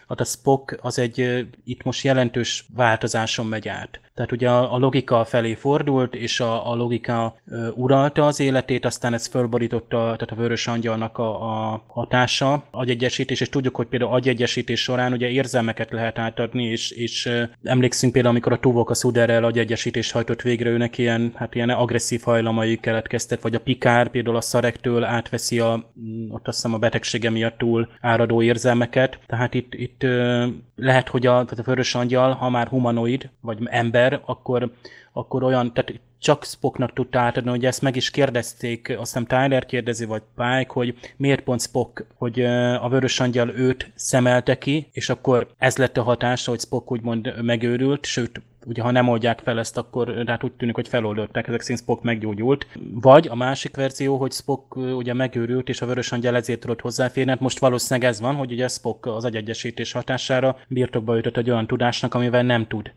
Speaker 6: hát a Spock az egy itt most jelentős változáson megy át. Tehát ugye a, a logika felé fordult, és a, a logika ö, uralta az életét, aztán ez fölborította tehát a vörös angyalnak a, a hatása, agyegyesítés, és tudjuk, hogy például agyegyesítés során ugye érzelmeket lehet átadni, és, és ö, emlékszünk például, amikor a Tuvok a Szuderrel agyegyesítést hajtott végre, őnek ilyen, hát ilyen agresszív hajlamai keletkeztek, vagy a Pikár például a szarektől átveszi a, ott azt hiszem a betegsége miatt túl áradó érzelmeket, tehát itt, itt ö, lehet, hogy a, tehát a vörös angyal, ha már humanoid, vagy ember, ember, akkor, akkor olyan, tehát csak Spocknak tudta átadni, hogy ezt meg is kérdezték, azt hiszem Tyler kérdezi, vagy Pike, hogy miért pont Spock, hogy a vörös angyal őt szemelte ki, és akkor ez lett a hatása, hogy Spock úgymond megőrült, sőt ugye ha nem oldják fel ezt, akkor hát úgy tűnik, hogy feloldották, ezek szerint Spock meggyógyult. Vagy a másik verzió, hogy Spock ugye megőrült, és a vörös angyal ezért tudott hozzáférni. Hát most valószínűleg ez van, hogy ugye Spock az agyegyesítés hatására birtokba ütött egy olyan tudásnak, amivel nem tud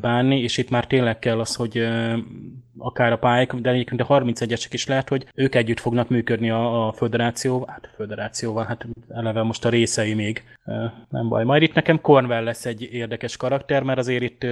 Speaker 6: bánni, és itt már tényleg kell az, hogy akár a pályák, de egyébként a 31-esek is lehet, hogy ők együtt fognak működni a, a föderációval, hát a föderációval, hát eleve most a részei még, nem baj. Majd itt nekem Cornwell lesz egy érdekes karakter, mert azért itt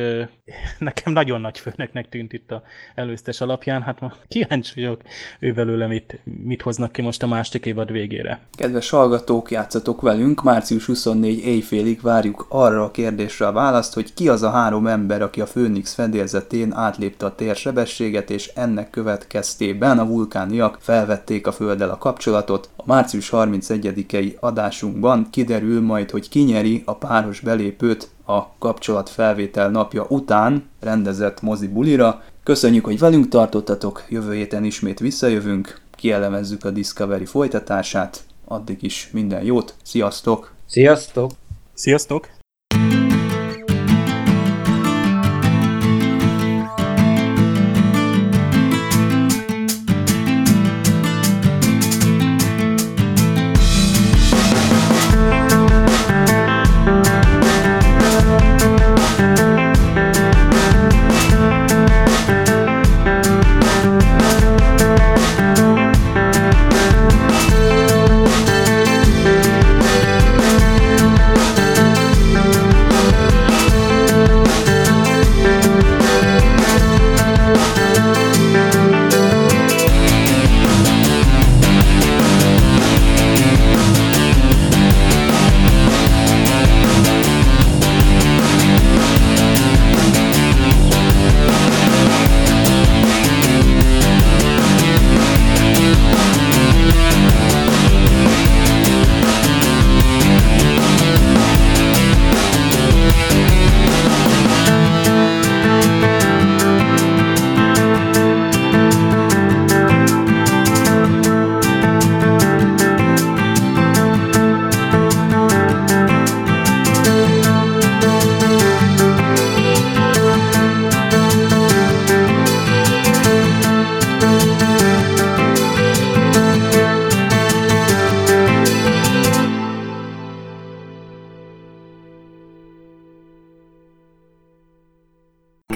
Speaker 6: nekem nagyon nagy főnöknek tűnt itt a előztes alapján, hát ma kíváncsi vagyok ő belőle mit, mit hoznak ki most a másik évad végére.
Speaker 4: Kedves hallgatók, játszatok velünk, március 24 éjfélig várjuk arra a kérdésre a választ, hogy ki az a három ember, aki a Főnix fedélzetén átlépte a térsebesség véget, és ennek következtében a vulkániak felvették a földdel a kapcsolatot. A március 31-i adásunkban kiderül majd, hogy kinyeri a páros belépőt a kapcsolatfelvétel napja után rendezett mozi bulira. Köszönjük, hogy velünk tartottatok, jövő héten ismét visszajövünk, kielemezzük a Discovery folytatását, addig is minden jót, sziasztok!
Speaker 5: Sziasztok!
Speaker 6: Sziasztok!